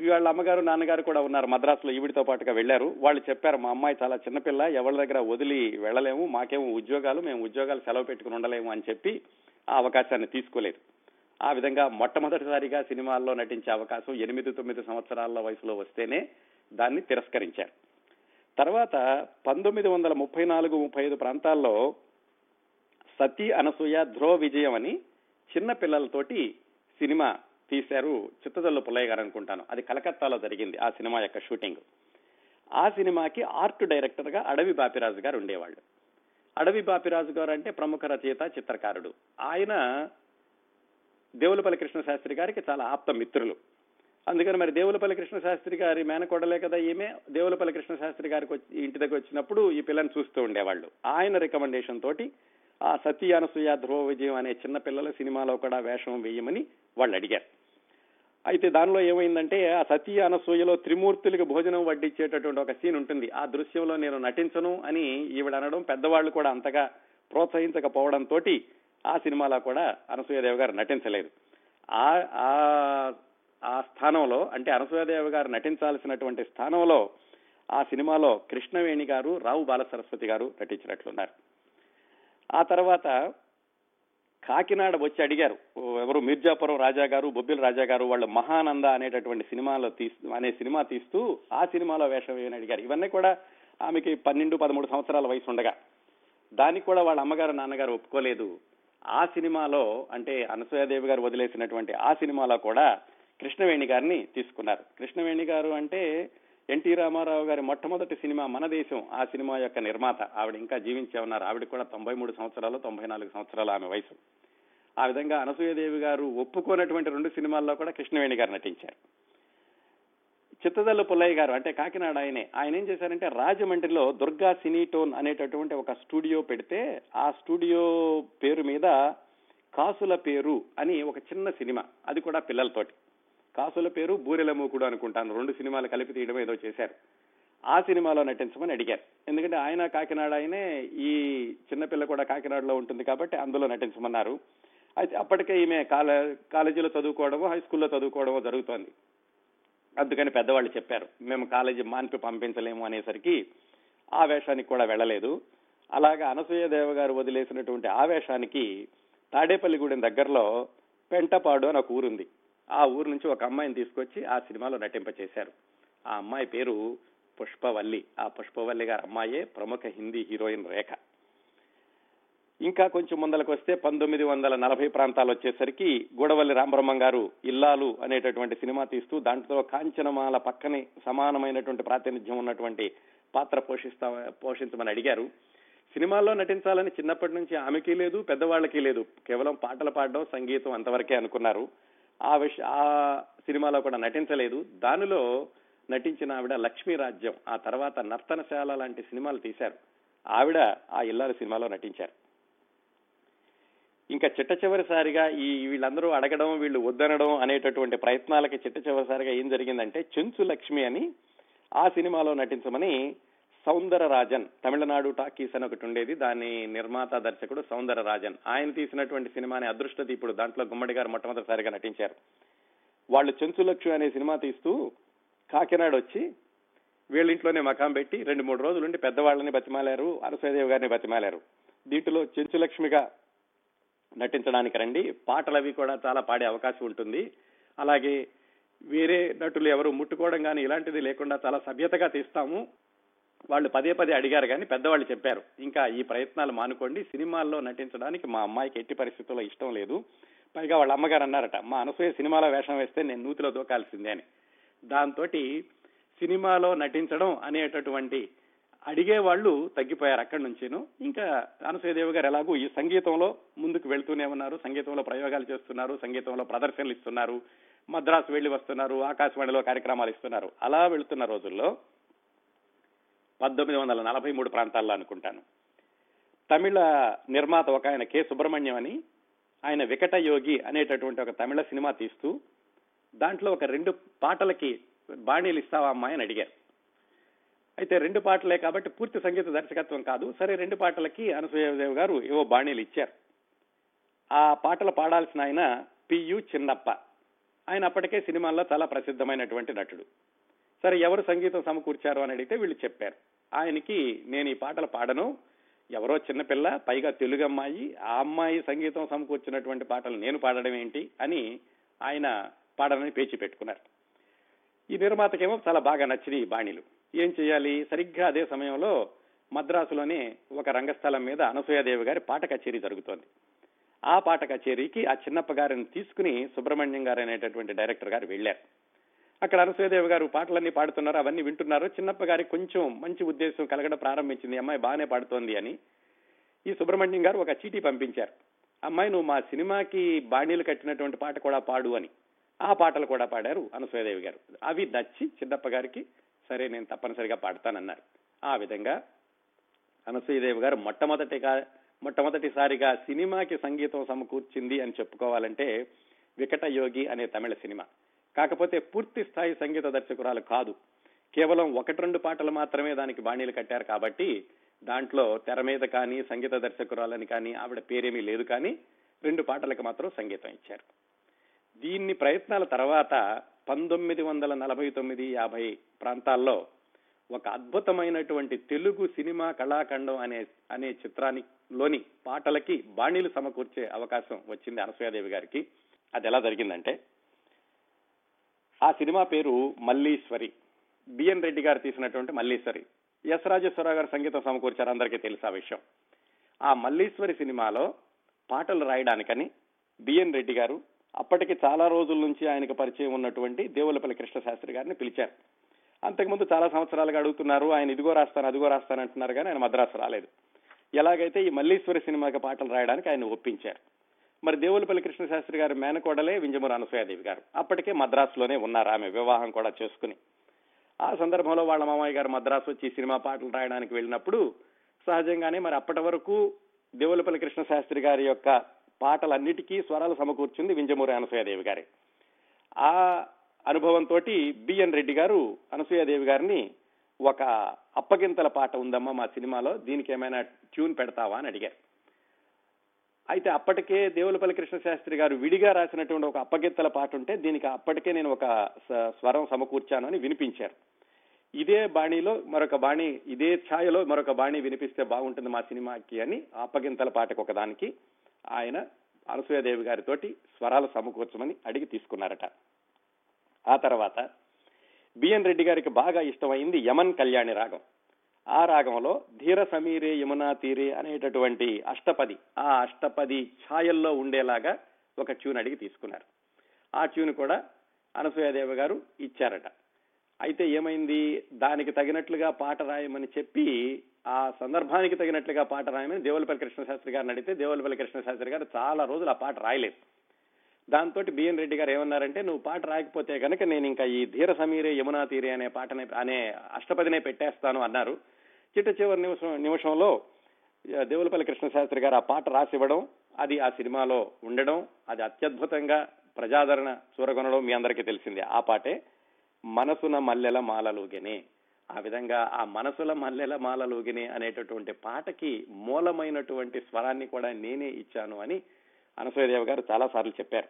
వాళ్ళ అమ్మగారు నాన్నగారు కూడా ఉన్నారు మద్రాసులో ఈవిడితో పాటుగా వెళ్ళారు. వాళ్ళు చెప్పారు మా అమ్మాయి చాలా చిన్నపిల్ల ఎవరి దగ్గర వదిలి వెళ్ళలేము మాకేమో ఉద్యోగాలు మేము ఉద్యోగాలు సెలవు పెట్టుకుని ఉండలేము అని చెప్పి ఆ అవకాశాన్ని తీసుకోలేదు. ఆ విధంగా మొట్టమొదటిసారిగా సినిమాల్లో నటించే అవకాశం ఎనిమిది తొమ్మిది సంవత్సరాల వయసులో వస్తేనే దాన్ని తిరస్కరించారు. తర్వాత పంతొమ్మిది వందల ముప్పై నాలుగు ముప్పై ఐదు ప్రాంతాల్లో సతీ అనసూయ ధ్రువ విజయం అని చిన్న పిల్లలతోటి సినిమా తీశారు చిత్తదల్లు పుల్లయ్య గారు అనుకుంటాను. అది కలకత్తాలో జరిగింది ఆ సినిమా యొక్క షూటింగ్. ఆ సినిమాకి ఆర్ట్ డైరెక్టర్గా అడవి బాపిరాజు గారు ఉండేవాళ్ళు. అడవి బాపిరాజు గారు అంటే ప్రముఖ రచయిత చిత్రకారుడు. ఆయన దేవులపల్లి కృష్ణ శాస్త్రి గారికి చాలా ఆప్త మిత్రులు. అందుకని మరి దేవులపల్లి కృష్ణ శాస్త్రి గారి మేనకోడలే కదా ఈమె? దేవులపల్లి కృష్ణ శాస్త్రి గారికి ఇంటి దగ్గర వచ్చినప్పుడు ఈ పిల్లని చూస్తూ ఉండేవాళ్ళు. ఆయన రికమెండేషన్ తోటి ఆ సతీ అనసూయ ధ్రువ విజయం అనే చిన్నపిల్లల సినిమాలో కూడా వేషం వేయమని వాళ్ళు అడిగారు. అయితే దానిలో ఏమైందంటే ఆ సతీ అనసూయలో త్రిమూర్తులకు భోజనం వడ్డించేటటువంటి ఒక సీన్ ఉంటుంది. ఆ దృశ్యంలో నేను నటించను అని ఈవిడ అనడం పెద్దవాళ్ళు కూడా అంతగా ప్రోత్సహించకపోవడంతో ఆ సినిమాలో కూడా అనసూయదేవి గారు నటించలేదు. ఆ ఆ స్థానంలో అంటే అనసూయదేవి గారు నటించాల్సినటువంటి స్థానంలో ఆ సినిమాలో కృష్ణవేణి గారు రావు బాలసరస్వతి గారు నటించినట్లున్నారు. ఆ తర్వాత కాకినాడ వచ్చి అడిగారు. ఎవరు? మిర్జాపురం రాజా గారు బొబ్బిల రాజా గారు వాళ్ళు మహానంద అనేటటువంటి సినిమాలో తీస్తూ అనే సినిమా తీస్తూ ఆ సినిమాలో వేషం వేయని అడిగారు. ఇవన్నీ కూడా ఆమెకి పన్నెండు పదమూడు సంవత్సరాల వయసు ఉండగా. దానికి కూడా వాళ్ళ అమ్మగారు నాన్నగారు ఒప్పుకోలేదు. ఆ సినిమాలో అంటే అనసూయాదేవి గారు వదిలేసినటువంటి ఆ సినిమాలో కూడా కృష్ణవేణి గారిని తీసుకున్నారు. కృష్ణవేణి గారు అంటే ఎన్టీ రామారావు గారి మొట్టమొదటి సినిమా మన దేశం ఆ సినిమా యొక్క నిర్మాత. ఆవిడ ఇంకా జీవించే ఉన్నారు ఆవిడ కూడా తొంభై మూడు సంవత్సరాలు తొంభై నాలుగు సంవత్సరాలు ఆమె వయసు. ఆ విధంగా అనసూయదేవి గారు ఒప్పుకోనటువంటి రెండు సినిమాల్లో కూడా కృష్ణవేణి గారు నటించారు. చిత్తదల్లు పుల్లయ్య గారు అంటే కాకినాడ ఆయనే ఆయన ఏం చేశారంటే రాజమండ్రిలో దుర్గా సినీటోన్ అనేటటువంటి ఒక స్టూడియో పెడితే ఆ స్టూడియో పేరు మీద కాసుల పేరు అని ఒక చిన్న సినిమా అది కూడా పిల్లలతోటి. కాసుల పేరు బూరెల మూకుడు అనుకుంటాను. రెండు సినిమాలు కలిపి తీయడం ఏదో చేశారు. ఆ సినిమాలో నటించమని అడిగారు. ఎందుకంటే ఆయన కాకినాడ ఆయనే ఈ చిన్నపిల్ల కూడా కాకినాడలో ఉంటుంది కాబట్టి అందులో నటించమన్నారు. అయితే అప్పటికే ఈమె కాలే కాలేజీలో చదువుకోవడమో హై స్కూల్లో చదువుకోవడమో జరుగుతోంది. అందుకని పెద్దవాళ్ళు చెప్పారు మేము కాలేజీ మాన్పి పంపించలేము అనేసరికి ఆ వేషానికి కూడా వెళ్ళలేదు. అలాగా అనసూయదేవ గారు వదిలేసినటువంటి ఆవేశానికి తాడేపల్లిగూడెం దగ్గరలో పెంటపాడు అని ఒక ఊరుంది. ఆ ఊరు నుంచి ఒక అమ్మాయిని తీసుకొచ్చి ఆ సినిమాలో నటింపచేశారు ఆ అమ్మాయి పేరు పుష్పవల్లి. ఆ పుష్పవల్లి గారి అమ్మాయే ప్రముఖ హిందీ హీరోయిన్ రేఖ. ఇంకా కొంచెం ముందలకు వస్తే పంతొమ్మిది వందల నలభై ప్రాంతాలు వచ్చేసరికి గూడవల్లి రామబ్రహ్మం గారు ఇల్లాలు అనేటటువంటి సినిమా తీస్తూ దాంట్లో కాంచనమాల పక్కనే సమానమైనటువంటి ప్రాతినిధ్యం ఉన్నటువంటి పాత్ర పోషిస్తా పోషించమని అడిగారు. సినిమాల్లో నటించాలని చిన్నప్పటి నుంచి ఆమెకి లేదు పెద్దవాళ్ళకి లేదు. కేవలం పాటలు పాడడం సంగీతం అంతవరకే అనుకున్నారు. ఆ విష ఆ సినిమాలో కూడా నటించలేదు. దానిలో నటించిన ఆవిడ లక్ష్మీ రాజ్యం ఆ తర్వాత నర్తనశాల లాంటి సినిమాలు తీశారు. ఆవిడ ఆ ఇల్లాలు సినిమాలో నటించారు. ఇంకా చిట్ట చివరిసారిగా ఈ వీళ్ళందరూ అడగడం వీళ్ళు వద్దనడం అనేటటువంటి ప్రయత్నాలకి చిట్ట చివరిసారిగా ఏం జరిగిందంటే చెంచు లక్ష్మి అని ఆ సినిమాలో నటించమని సౌందరరాజన్. తమిళనాడు టాకీస్ అని ఒకటి ఉండేది. దాని నిర్మాత దర్శకుడు సౌందరరాజన్. ఆయన తీసినటువంటి సినిమాని అదృష్ట దీపుడు దాంట్లో గుమ్మడి గారు మొట్టమొదటిసారిగా నటించారు. వాళ్ళు చెంచులక్ష్మి అనే సినిమా తీస్తూ కాకినాడ వచ్చి వీళ్ళింట్లోనే మకాం పెట్టి రెండు మూడు రోజులు ఉండి పెద్దవాళ్ళని బతిమాలారు అనసూయదేవి గారిని బతిమాలారు. దీంట్లో చెంచులక్ష్మిగా నటించడానికి రండి. పాటలు అవి కూడా చాలా పాడే అవకాశం ఉంటుంది. అలాగే వేరే నటులు ఎవరు ముట్టుకోవడం కానీ ఇలాంటిది లేకుండా చాలా సభ్యతగా తీస్తాము. వాళ్ళు పదే పదే అడిగారు కానీ పెద్దవాళ్ళు చెప్పారు. ఇంకా ఈ ప్రయత్నాలు మానుకోండి. సినిమాల్లో నటించడానికి మా అమ్మాయికి ఎట్టి పరిస్థితుల్లో ఇష్టం లేదు. పైగా వాళ్ళ అమ్మగారు అన్నారట మా అనసూయ సినిమాలో వేషం వేస్తే నేను నూతిలో దూకాల్సిందే అని. దాంతో సినిమాలో నటించడం అనేటటువంటి అడిగే వాళ్ళు తగ్గిపోయారు అక్కడి నుంచిను. ఇంకా అనసూయదేవి గారు ఎలాగూ ఈ సంగీతంలో ముందుకు వెళ్తూనే ఉన్నారు. సంగీతంలో ప్రయోగాలు చేస్తున్నారు. సంగీతంలో ప్రదర్శనలు ఇస్తున్నారు. మద్రాసు వెళ్ళి వస్తున్నారు. ఆకాశవాణిలో కార్యక్రమాలు ఇస్తున్నారు. అలా వెళుతున్న రోజుల్లో పంతొమ్మిది వందల నలభై మూడు ప్రాంతాల్లో అనుకుంటాను. తమిళ నిర్మాత ఒక ఆయన కె. సుబ్రహ్మణ్యం అని ఆయన వికటయోగి అనేటటువంటి ఒక తమిళ సినిమా తీస్తూ దాంట్లో ఒక రెండు పాటలకి బాణీలు ఇస్తావా అమ్మాయి అని అడిగారు. అయితే రెండు పాటలే కాబట్టి పూర్తి సంగీత దర్శకత్వం కాదు సరే రెండు పాటలకి అనసూయదేవ్ గారు ఏవో బాణీలు ఇచ్చారు. ఆ పాటలు పాడాల్సిన ఆయన పియు చిన్నప్ప. ఆయన అప్పటికే సినిమాల్లో చాలా ప్రసిద్ధమైనటువంటి నటుడు. సరే ఎవరు సంగీతం సమకూర్చారు అని అడిగితే వీళ్ళు చెప్పారు. ఆయనకి నేను ఈ పాటలు పాడను. ఎవరో చిన్నపిల్ల పైగా తెలుగు అమ్మాయి ఆ అమ్మాయి సంగీతం సమకూర్చినటువంటి పాటలు నేను పాడడం ఏంటి అని ఆయన పాడనని పేచి పెట్టుకున్నారు. ఈ నిర్మాతకేమో చాలా బాగా నచ్చింది ఈ బాణీలు. ఏం చేయాలి? సరిగ్గా అదే సమయంలో మద్రాసులోనే ఒక రంగస్థలం మీద అనసూయాదేవి గారి పాట కచేరీ జరుగుతోంది. ఆ పాట కచేరీకి ఆ చిన్నప్ప గారిని తీసుకుని సుబ్రహ్మణ్యం గారు అనేటటువంటి డైరెక్టర్ గారు వెళ్ళారు. అక్కడ అనసూయదేవి గారు పాటలన్నీ పాడుతున్నారు అవన్నీ వింటున్నారు. చిన్నప్ప గారికి కొంచెం మంచి ఉద్దేశం కలగడం ప్రారంభించింది. అమ్మాయి బాగానే పాడుతోంది అని. ఈ సుబ్రహ్మణ్యం గారు ఒక చీటీ పంపించారు. అమ్మాయి నువ్వు మా సినిమాకి బాణీలు కట్టినటువంటి పాట కూడా పాడు అని. ఆ పాటలు కూడా పాడారు అనసూయదేవి గారు. అవి నచ్చి చిన్నప్ప గారికి సరే నేను తప్పనిసరిగా పాడతానన్నారు. ఆ విధంగా అనసూయదేవి గారు మొట్టమొదటిగా మొట్టమొదటిసారిగా సినిమాకి సంగీతం సమకూర్చింది అని చెప్పుకోవాలంటే వికట యోగి అనే తమిళ సినిమా. కాకపోతే పూర్తి స్థాయి సంగీత దర్శకురాలు కాదు. కేవలం ఒకటి రెండు పాటలు మాత్రమే దానికి బాణీలు కట్టారు కాబట్టి దాంట్లో తెర మీద కానీ సంగీత దర్శకురాలని కానీ ఆవిడ పేరేమీ లేదు కానీ రెండు పాటలకు మాత్రం సంగీతం ఇచ్చారు. దీన్ని ప్రయత్నాల తర్వాత పంతొమ్మిది వందల నలభై తొమ్మిది యాభై ప్రాంతాల్లో ఒక అద్భుతమైనటువంటి తెలుగు సినిమా కళాఖండం అనే అనే చిత్రానిలోని పాటలకి బాణీలు సమకూర్చే అవకాశం వచ్చింది అనసూయాదేవి గారికి. అది ఎలా జరిగిందంటే ఆ సినిమా పేరు మల్లీశ్వరి. బిఎన్ రెడ్డి గారు తీసినటువంటి మల్లీశ్వరి. ఎస్ రాజేశ్వరరావు గారు సంగీతం సమకూర్చారు అందరికీ తెలుసు ఆ విషయం. ఆ మల్లీశ్వరి సినిమాలో పాటలు రాయడానికని బిఎన్ రెడ్డి గారు అప్పటికి చాలా రోజుల నుంచి ఆయనకు పరిచయం ఉన్నటువంటి దేవులపల్లి కృష్ణశాస్త్రి గారిని పిలిచారు. అంతకుముందు చాలా సంవత్సరాలుగా అడుగుతున్నారు ఆయన ఇదిగో రాస్తాను అదిగో రాస్తాను అంటున్నారు కానీ ఆయన మద్రాసు రాలేదు. ఎలాగైతే ఈ మల్లీశ్వరి సినిమాకి పాటలు రాయడానికి ఆయన ఒప్పించారు. మరి దేవులపల్లి కృష్ణశాస్త్రి గారి మేనకోడలే వింజమూరు అనసూయాదేవి గారు. అప్పటికే మద్రాసులోనే ఉన్నారు ఆమె వివాహం కూడా చేసుకుని. ఆ సందర్భంలో వాళ్ళ మామయ్య గారు మద్రాసు వచ్చి సినిమా పాటలు రాయడానికి వెళ్ళినప్పుడు సహజంగానే మరి అప్పటి వరకు దేవులపల్లి కృష్ణశాస్త్రి గారి యొక్క పాటలన్నిటికీ స్వరాలు సమకూర్చింది వింజమూరి అనసూయాదేవి గారి. ఆ అనుభవంతో బిఎన్ రెడ్డి గారు అనసూయాదేవి గారిని ఒక అప్పగింతల పాట ఉందమ్మా మా సినిమాలో దీనికి ఏమైనా ట్యూన్ పెడతావా అని అడిగారు. అయితే అప్పటికే దేవులపల్లి కృష్ణశాస్త్రి గారు విడిగా రాసినటువంటి ఒక అప్పగింతల పాట ఉంటే దీనికి అప్పటికే నేను ఒక స్వరం సమకూర్చాను అని వినిపించారు. ఇదే బాణీలో మరొక బాణి ఇదే ఛాయలో మరొక బాణి వినిపిస్తే బాగుంటుంది మా సినిమాకి అని అప్పగింతల పాటకు ఒకదానికి ఆయన అనసూయదేవి గారితోటి స్వరాలు సమకూర్చమని అడిగి తీసుకున్నారట. ఆ తర్వాత బిఎన్ రెడ్డి గారికి బాగా ఇష్టమైంది యమన్ కళ్యాణి రాగం. ఆ రాగంలో ధీర సమీరే యమునా తీరే అనేటటువంటి అష్టపది ఆ అష్టపది ఛాయల్లో ఉండేలాగా ఒక ట్యూన్ అడిగి తీసుకున్నారు. ఆ ట్యూన్ కూడా అనసూయాదేవి గారు ఇచ్చారట. అయితే ఏమైంది? దానికి తగినట్లుగా పాట రాయమని చెప్పి ఆ సందర్భానికి తగినట్లుగా పాట రాయమని దేవులపల్లి కృష్ణశాస్త్రి గారిని అడిగితే దేవులపల్లి కృష్ణశాస్త్రి గారు చాలా రోజులు ఆ పాట రాయలేదు. దాంతో బిఎన్ రెడ్డి గారు ఏమన్నారంటే నువ్వు పాట రాయకపోతే కనుక నేను ఇంకా ఈ ధీర సమీరే యమునా తీరే అనే పాటనే అనే అష్టపదినే పెట్టేస్తాను అన్నారు. చిట్ట చివరి నిమిషం నిమిషంలో దేవులపల్లి కృష్ణశాస్త్రి గారు ఆ పాట రాసివ్వడం అది ఆ సినిమాలో ఉండడం అది అత్యద్భుతంగా ప్రజాదరణ చూరగొనడం మీ అందరికీ తెలిసిందే. ఆ పాటే మనసున మల్లెల మాలలోగిని. ఆ విధంగా ఆ మనసుల మల్లెల మాలలోగిని అనేటటువంటి పాటకి మూలమైనటువంటి స్వరాన్ని కూడా నేనే ఇచ్చాను అని అనసూయదేవి గారు చాలా సార్లు చెప్పారు.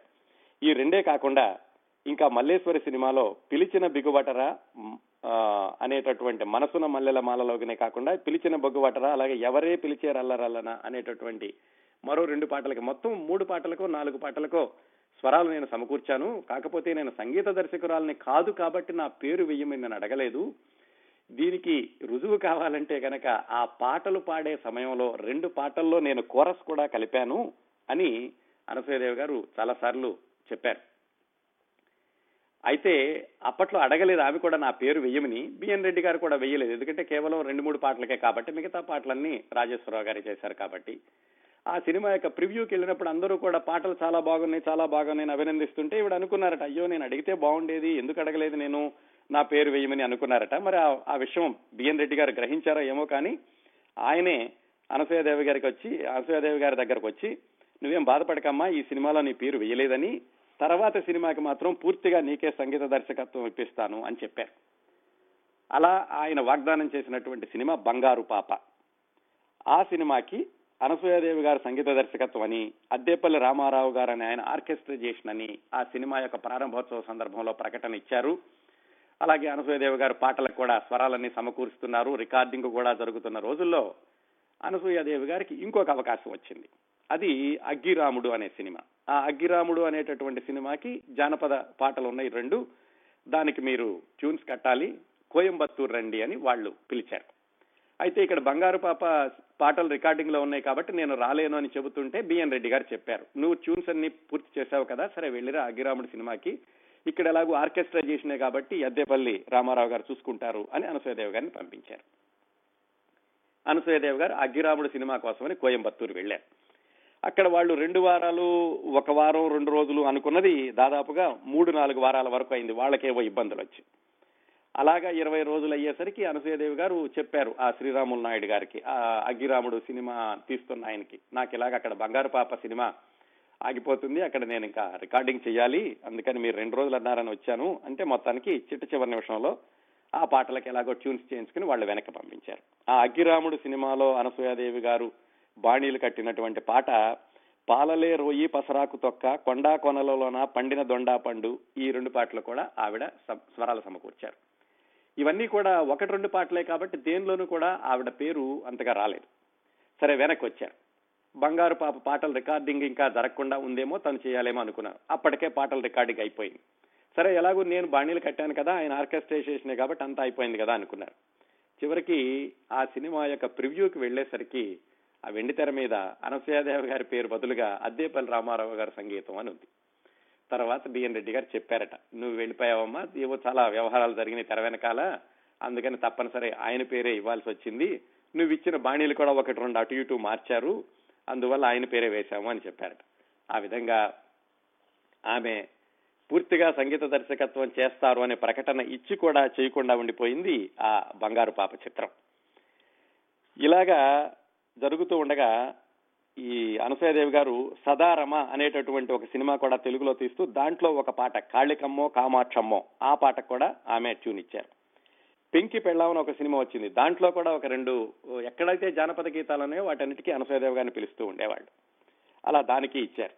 ఈ రెండే కాకుండా ఇంకా మల్లేశ్వరి సినిమాలో పిలిచిన బిగుబటరా అనేటటువంటి మనసున మల్లెల మాలలోకినే కాకుండా పిలిచిన బొగ్గువటరా అలాగే ఎవరే పిలిచే రల్లరల్లన అనేటటువంటి మరో రెండు పాటలకి మొత్తం మూడు పాటలకో నాలుగు పాటలకో స్వరాలు నేను సమకూర్చాను. కాకపోతే నేను సంగీత దర్శకురాలని కాదు కాబట్టి నా పేరు వెయ్యమని నేను అడగలేదు. దీనికి రుజువు కావాలంటే కనుక ఆ పాటలు పాడే సమయంలో రెండు పాటల్లో నేను కోరస్ కూడా కలిపాను అని అనసూయదేవి గారు చాలా సార్లు చెప్పారు. అయితే అప్పట్లో అడగలేదు ఆమె కూడా నా పేరు వెయ్యమని. బిఎన్ రెడ్డి గారు కూడా వెయ్యలేదు. ఎందుకంటే కేవలం రెండు మూడు పాటలకే కాబట్టి మిగతా పాటలన్నీ రాజేశ్వరరావు గారు చేశారు కాబట్టి. ఆ సినిమా యొక్క ప్రివ్యూకి వెళ్ళినప్పుడు అందరూ కూడా పాటలు చాలా బాగున్నాయి చాలా బాగున్నాయి అభినందిస్తుంటే ఇవిడ అనుకున్నారట అయ్యో నేను అడిగితే బాగుండేది ఎందుకు అడగలేదు నేను? నా పేరు వేయమని అనుకున్నారట. మరి ఆ- ఆ విషయం బిఎన్ రెడ్డి గారు గ్రహించారో ఏమో కానీ ఆయనే అనసూయదేవి గారికి వచ్చి అనసూయదేవి గారి దగ్గరకు వచ్చి నువ్వేం బాధపడకమ్మా ఈ సినిమాలో నీ పేరు వేయలేదని తర్వాత సినిమాకి మాత్రం పూర్తిగా నీకే సంగీత దర్శకత్వం ఇప్పిస్తాను అని చెప్పారు. అలా ఆయన వాగ్దానం చేసినటువంటి సినిమా బంగారు పాప. ఆ సినిమాకి అనసూయాదేవి గారు సంగీత దర్శకత్వం అని అద్దేపల్లి రామారావు గారు అని ఆయన ఆర్కెస్ట్రేషన్ అని ఆ సినిమా యొక్క ప్రారంభోత్సవ సందర్భంలో ప్రకటన ఇచ్చారు. అలాగే అనసూయదేవి గారు పాటలకు కూడా స్వరాలన్నీ సమకూరుస్తున్నారు. రికార్డింగ్ కూడా జరుగుతున్న రోజుల్లో అనసూయాదేవి గారికి ఇంకొక అవకాశం వచ్చింది. అది అగ్గిరాముడు అనే సినిమా. ఆ అగ్గిరాముడు అనేటటువంటి సినిమాకి జానపద పాటలు ఉన్నాయి రెండు. దానికి మీరు ట్యూన్స్ కట్టాలి కోయంబత్తూరు రండి అని వాళ్ళు పిలిచారు. అయితే ఇక్కడ బంగారు పాప పాటలు రికార్డింగ్లో ఉన్నాయి కాబట్టి నేను రాలేను అని చెబుతుంటే బిఎన్ రెడ్డి గారు చెప్పారు. నువ్వు ట్యూన్స్ అన్ని పూర్తి చేశావు కదా సరే వెళ్ళిరా అగ్గిరాముడు సినిమాకి. ఇక్కడ ఎలాగో ఆర్కెస్ట్రా చేసినాయి కాబట్టి ఎద్దేపల్లి రామారావు గారు చూసుకుంటారు అని అనసూయదేవి గారిని పంపించారు. అనసూయదేవి గారు అగ్గిరాముడు సినిమా కోసమని కోయంబత్తూరు వెళ్ళారు. అక్కడ వాళ్ళు రెండు వారాలు ఒక వారం రెండు రోజులు అనుకున్నది దాదాపుగా మూడు నాలుగు వారాల వరకు అయింది. వాళ్ళకేవో ఇబ్బందులు వచ్చి అలాగా ఇరవై రోజులు అయ్యేసరికి అనసూయదేవి గారు చెప్పారు ఆ శ్రీరాములు నాయుడు గారికి ఆ అగ్గిరాముడు సినిమా తీస్తున్న ఆయనకి. నాకు ఇలాగ అక్కడ బంగారు పాప సినిమా ఆగిపోతుంది అక్కడ నేను ఇంకా రికార్డింగ్ చేయాలి అందుకని మీరు రెండు రోజులు అన్నారని వచ్చాను అంటే మొత్తానికి చిట్ట చివరి నిమిషంలో ఆ పాటలకు ఎలాగో ట్యూన్స్ చేయించుకుని వాళ్ళు వెనక్కి పంపించారు. ఆ అగ్గిరాముడు సినిమాలో అనసూయాదేవి గారు బాణీలు కట్టినటువంటి పాట పాలలే రోయి పసరాకు తొక్క కొండా కొనలలోన పండిన దొండా పండు ఈ రెండు పాటలు కూడా ఆవిడ స్వరాలు సమకూర్చారు. ఇవన్నీ కూడా ఒకటి రెండు పాటలే కాబట్టి దేనిలోనూ కూడా ఆవిడ పేరు అంతగా రాలేదు. సరే వెనక్కి వచ్చారు. బంగారు పాప పాటల రికార్డింగ్ ఇంకా జరగకుండా ఉందేమో తను చేయాలేమో అనుకున్నారు. అప్పటికే పాటల రికార్డింగ్ అయిపోయింది. సరే ఎలాగో నేను బాణీలు కట్టాను కదా ఆయన ఆర్కెస్ట్రేషన్ కాబట్టి అంతా అయిపోయింది కదా అనుకున్నారు. చివరికి ఆ సినిమా యొక్క ప్రివ్యూకి వెళ్ళేసరికి ఆ వెండి తెర మీద అనసూయాదేవి గారి పేరు బదులుగా అద్దేపల్లి రామారావు గారి సంగీతం అని ఉంది. తర్వాత బిఎన్ రెడ్డి గారు చెప్పారట నువ్వు వెళ్ళిపోయావమ్మా ఏవో చాలా వ్యవహారాలు జరిగినాయి తెర వెనకాల అందుకని తప్పనిసరి ఆయన పేరే ఇవ్వాల్సి వచ్చింది. నువ్వు ఇచ్చిన బాణీలు కూడా ఒకటి రెండు అటు ఇటు మార్చారు అందువల్ల ఆయన పేరే వేశాము అని చెప్పారట. ఆ విధంగా ఆమె పూర్తిగా సంగీత దర్శకత్వం చేస్తారు అనే ప్రకటన ఇచ్చి కూడా చేయకుండా ఉండిపోయింది ఆ బంగారు పాప చిత్రం. ఇలాగా జరుగుతూ ఉండగా ఈ అనసూయదేవి గారు సదారమ అనేటటువంటి ఒక సినిమా కూడా తెలుగులో తీస్తూ దాంట్లో ఒక పాట కాళికమ్మో కామాక్షమ్మో ఆ పాటకు కూడా ఆమె ట్యూన్ ఇచ్చారు. పెంకి పెళ్ళామని ఒక సినిమా వచ్చింది. దాంట్లో కూడా ఒక రెండు ఎక్కడైతే జానపద గీతాలు ఉన్నాయో వాటన్నిటికీ అనసూయదేవి గారిని పిలుస్తూ ఉండేవాళ్ళు. అలా దానికి ఇచ్చారు.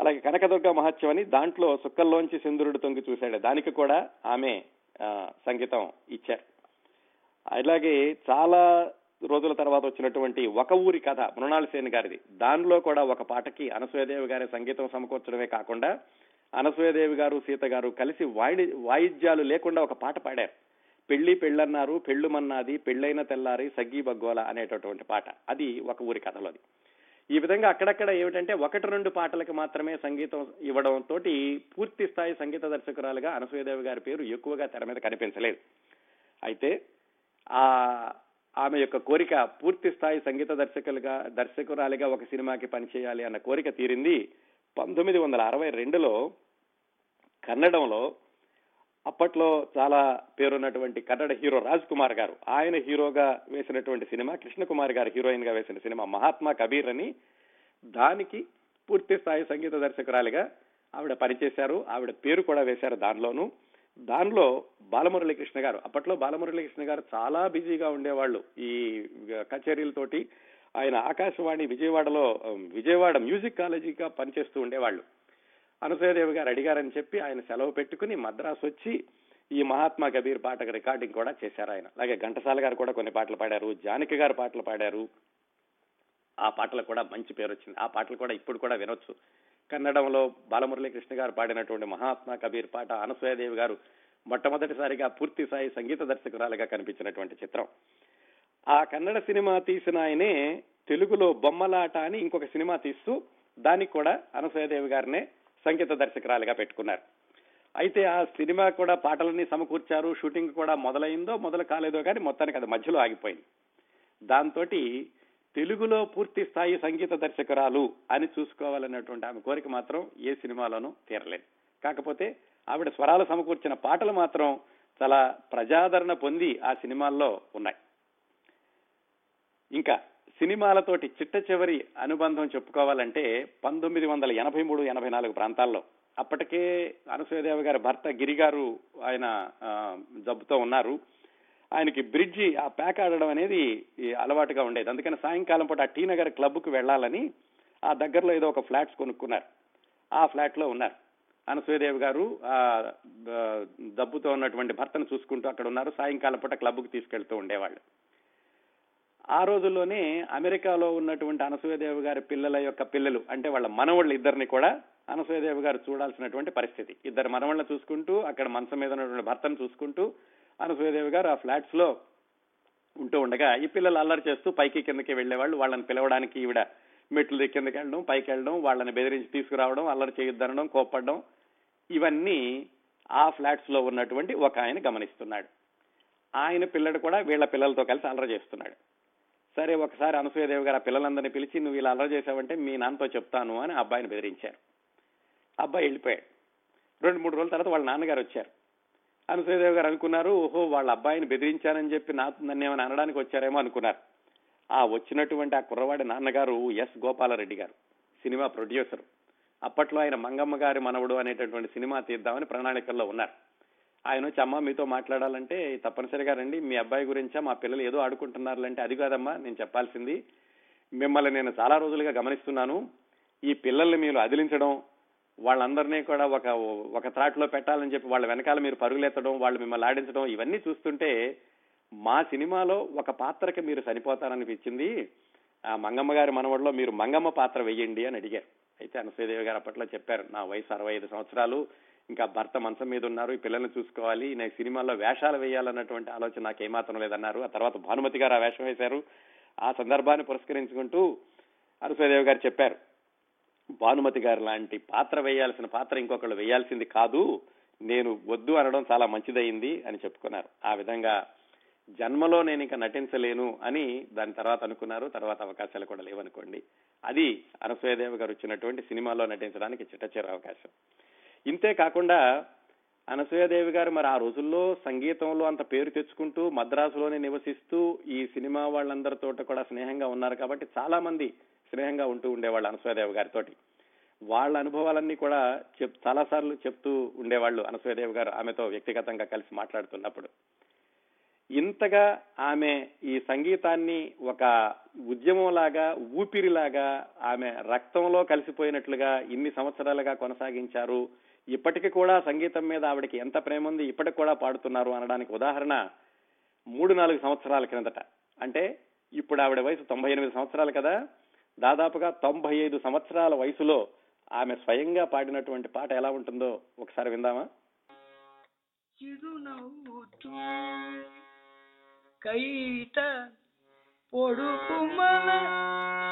అలాగే కనకదుర్గ మహత్యం అని దాంట్లో సుక్కల్లోంచి సింధురుడు తొంగి చూశాడు. దానికి కూడా ఆమె సంగీతం ఇచ్చారు. అలాగే చాలా రోజుల తర్వాత వచ్చినటువంటి ఒక ఊరి కథ మృణాల సేన్ గారిది. దానిలో కూడా ఒక పాటకి అనసూయదేవి గారి సంగీతం సమకూర్చడమే కాకుండా అనసూయదేవి గారు సీత గారు కలిసి వాయి వాయిద్యాలు లేకుండా ఒక పాట పాడారు. పెళ్ళి పెళ్ళన్నారు పెళ్ళుమన్నాది పెళ్ళైన తెల్లారి సగ్గి బగ్గోల అనేటటువంటి పాట. అది ఒక ఊరి కథలోది. ఈ విధంగా అక్కడక్కడ ఏమిటంటే ఒకటి రెండు పాటలకు మాత్రమే సంగీతం ఇవ్వడం తోటి పూర్తి స్థాయి సంగీత దర్శకురాలుగా అనసూయదేవి గారి పేరు ఎక్కువగా తెర మీద కనిపించలేదు. అయితే ఆ ఆమె యొక్క కోరిక పూర్తి స్థాయి సంగీత దర్శకులుగా దర్శకురాలిగా ఒక సినిమాకి పనిచేయాలి అన్న కోరిక తీరింది. పంతొమ్మిది వందల అరవై రెండులో కన్నడంలో అప్పట్లో చాలా పేరున్నటువంటి కన్నడ హీరో రాజ్ కుమార్ గారు ఆయన హీరోగా వేసినటువంటి సినిమా కృష్ణకుమార్ గారు హీరోయిన్గా వేసిన సినిమా మహాత్మా కబీర్ అని దానికి పూర్తి స్థాయి సంగీత దర్శకురాలిగా ఆవిడ పనిచేశారు. ఆవిడ పేరు కూడా వేశారు దానిలోనూ. దానిలో బాలమురళీకృష్ణ గారు అప్పట్లో బాలమురళీకృష్ణ గారు చాలా బిజీగా ఉండేవాళ్ళు. ఈ కచేరీలతోటి ఆయన ఆకాశవాణి విజయవాడలో విజయవాడ మ్యూజిక్ కాలేజీగా పనిచేస్తూ ఉండేవాళ్ళు. అనసూయదేవి గారు అడిగారని చెప్పి ఆయన సెలవు పెట్టుకుని మద్రాసు వచ్చి ఈ మహాత్మా కబీర్ పాటకు రికార్డింగ్ కూడా చేశారు ఆయన. అలాగే ఘంటసాల గారు కూడా కొన్ని పాటలు పాడారు జానకి గారు పాటలు పాడారు. ఆ పాటలకు కూడా మంచి పేరు వచ్చింది. ఆ పాటలు కూడా ఇప్పుడు కూడా వినొచ్చు. కన్నడంలో బాలమురళీకృష్ణ గారు పాడినటువంటి మహాత్మా కబీర్ పాట అనసూయదేవి గారు మొట్టమొదటిసారిగా పూర్తి స్థాయి సంగీత దర్శకురాలుగా కనిపించినటువంటి చిత్రం. ఆ కన్నడ సినిమా తీసిన ఆయనే తెలుగులో బొమ్మలాట అని ఇంకొక సినిమా తీస్తూ దానికి కూడా అనసూయదేవి గారినే సంగీత దర్శకురాలుగా పెట్టుకున్నారు. అయితే ఆ సినిమా కూడా పాటలన్నీ సమకూర్చారు షూటింగ్ కూడా మొదలైందో మొదలు కాలేదో కానీ మొత్తానికి అది మధ్యలో ఆగిపోయింది. దాంతో తెలుగులో పూర్తి స్థాయి సంగీత దర్శకురాలు అని చూసుకోవాలన్నటువంటి ఆమె కోరిక మాత్రం ఏ సినిమాలోనూ తీరలేదు. కాకపోతే ఆవిడ స్వరాలు సమకూర్చిన పాటలు మాత్రం చాలా ప్రజాదరణ పొంది ఆ సినిమాల్లో ఉన్నాయి. ఇంకా సినిమాలతోటి చిట్ట చివరి అనుబంధం చెప్పుకోవాలంటే పంతొమ్మిది వందల ఎనభై మూడు ఎనభై నాలుగు ప్రాంతాల్లో అప్పటికే అనసూయదేవి గారి భర్త గిరి గారు ఆయన జబ్బుతో ఉన్నారు. ఆయనకి బ్రిడ్జి ఆ ప్యాక్ ఆడడం అనేది అలవాటుగా ఉండేది. అందుకని సాయంకాలం పూట ఆ టీ నగర్ క్లబ్కు వెళ్ళాలని ఆ దగ్గరలో ఏదో ఒక ఫ్లాట్స్ కొనుక్కున్నారు. ఆ ఫ్లాట్లో ఉన్నారు. అనసూయదేవి గారు ఆ దబ్బుతో ఉన్నటువంటి భర్తను చూసుకుంటూ అక్కడ ఉన్నారు. సాయంకాలం పూట క్లబ్కు తీసుకెళ్తూ ఉండేవాళ్ళు. ఆ రోజుల్లోనే అమెరికాలో ఉన్నటువంటి అనసూయదేవి గారి పిల్లల యొక్క పిల్లలు అంటే వాళ్ళ మనవళ్ళు ఇద్దరిని కూడా అనసూయదేవి గారు చూడాల్సినటువంటి పరిస్థితి. ఇద్దరు మనవళ్ళని చూసుకుంటూ అక్కడ మంచం మీద ఉన్నటువంటి భర్తను చూసుకుంటూ అనసూయదేవి గారు ఆ ఫ్లాట్స్లో ఉంటూ ఉండగా ఈ పిల్లలు అల్లరి చేస్తూ పైకి కిందకి వెళ్ళేవాళ్ళు. వాళ్ళని పిలవడానికి ఈవిడ మెట్లు కిందకి వెళ్ళడం పైకి వెళ్ళడం వాళ్ళని బెదిరించి తీసుకురావడం అల్లరి చేయొద్దనడం కోప్పడడం ఇవన్నీ ఆ ఫ్లాట్స్లో ఉన్నటువంటి ఒక ఆయన గమనిస్తున్నాడు. ఆయన పిల్లడు కూడా వీళ్ళ పిల్లలతో కలిసి అల్లరి చేస్తున్నాడు. సరే ఒకసారి అనసూయదేవి గారు ఆ పిల్లలందరినీ పిలిచి నువ్వు ఇలా అల్లరి చేసావంటే మీ నాన్నతో చెప్తాను అని అబ్బాయిని బెదిరించారు. అబ్బాయి వెళ్ళిపోయాడు. రెండు మూడు రోజుల తర్వాత వాళ్ళ నాన్నగారు వచ్చారు. అనసూయదేవి గారు అనుకున్నారు ఓహో వాళ్ళ అబ్బాయిని బెదిరించానని చెప్పి నా నన్ను ఏమైనా అనడానికి వచ్చారేమో అనుకున్నారు. ఆ వచ్చినటువంటి ఆ కుర్రవాడి నాన్నగారు ఎస్. గోపాలరెడ్డి గారు సినిమా ప్రొడ్యూసర్. అప్పట్లో ఆయన మంగమ్మ గారి మనవడు అనేటటువంటి సినిమా తీద్దామని ప్రణాళికల్లో ఉన్నారు. ఆయన వచ్చి అమ్మ మీతో మాట్లాడాలంటే తప్పనిసరిగా రండి. మీ అబ్బాయి గురించా? మా పిల్లలు ఏదో ఆడుకుంటున్నారులంటే అది కాదమ్మా నేను చెప్పాల్సింది. మిమ్మల్ని నేను చాలా రోజులుగా గమనిస్తున్నాను. ఈ పిల్లల్ని మీరు అదిలించడం వాళ్ళందరినీ కూడా ఒక ఒక త్రాట్లో పెట్టాలని చెప్పి వాళ్ళ వెనకాల మీరు పరుగులెత్తడం వాళ్ళు మిమ్మల్ని ఆడించడం ఇవన్నీ చూస్తుంటే మా సినిమాలో ఒక పాత్రకి మీరు సరిపోతారనిపించింది. ఆ మంగమ్మ గారి మనవడిలో మీరు మంగమ్మ పాత్ర వెయ్యండి అని అడిగారు. అయితే అనసూయదేవి గారు అప్పట్లో చెప్పారు నా వయసు అరవై ఐదు సంవత్సరాలు ఇంకా భర్త మంచం మీద ఉన్నారు ఈ పిల్లల్ని చూసుకోవాలి నేను సినిమాల్లో వేషాలు వేయాలన్నటువంటి ఆలోచన నాకు ఏమాత్రం లేదన్నారు. ఆ తర్వాత భానుమతి గారు ఆ వేషం వేశారు. ఆ సందర్భాన్ని పురస్కరించుకుంటూ అనసూయదేవి గారు చెప్పారు భానుమతి గారు లాంటి పాత్ర వేయాల్సిన పాత్ర ఇంకొకళ్ళు వేయాల్సింది కాదు నేను వద్దు అనడం చాలా మంచిదయింది అని చెప్పుకున్నారు. ఆ విధంగా జన్మలో నేను ఇంకా నటించలేను అని దాని తర్వాత అనుకున్నారు తర్వాత అవకాశాలు కూడా లేవనుకోండి. అది అనసూయదేవి గారు వచ్చినటువంటి సినిమాలో నటించడానికి చిట్టచేర అవకాశం. ఇంతే కాకుండా అనసూయదేవి గారు మరి ఆ రోజుల్లో సంగీతంలో అంత పేరు తెచ్చుకుంటూ మద్రాసులోనే నివసిస్తూ ఈ సినిమా వాళ్ళందరితో కూడా స్నేహంగా ఉన్నారు కాబట్టి చాలా మంది స్నేహంగా ఉంటూ ఉండేవాళ్ళు అనసూయదేవి గారితోటి. వాళ్ళ అనుభవాలన్నీ కూడా చెప్ చాలాసార్లు చెప్తూ ఉండేవాళ్ళు అనసూయదేవి గారు ఆమెతో వ్యక్తిగతంగా కలిసి మాట్లాడుతున్నప్పుడు. ఇంతగా ఆమె ఈ సంగీతాన్ని ఒక ఉద్యమంలాగా ఊపిరిలాగా ఆమె రక్తంలో కలిసిపోయినట్లుగా ఇన్ని సంవత్సరాలుగా కొనసాగించారు. ఇప్పటికి కూడా సంగీతం మీద ఆవిడకి ఎంత ప్రేమ ఉంది ఇప్పటికి కూడా పాడుతున్నారు అనడానికి ఉదాహరణ మూడు నాలుగు సంవత్సరాల క్రిందట. అంటే ఇప్పుడు ఆవిడ వయసు తొంభై ఎనిమిది సంవత్సరాలు కదా. దాదాపుగా తొంభై ఐదు సంవత్సరాల వయసులో ఆమె స్వయంగా పాడినటువంటి పాట ఎలా ఉంటుందో ఒకసారి విందామా? చిరునవ్వుతూ కైట పొడుపు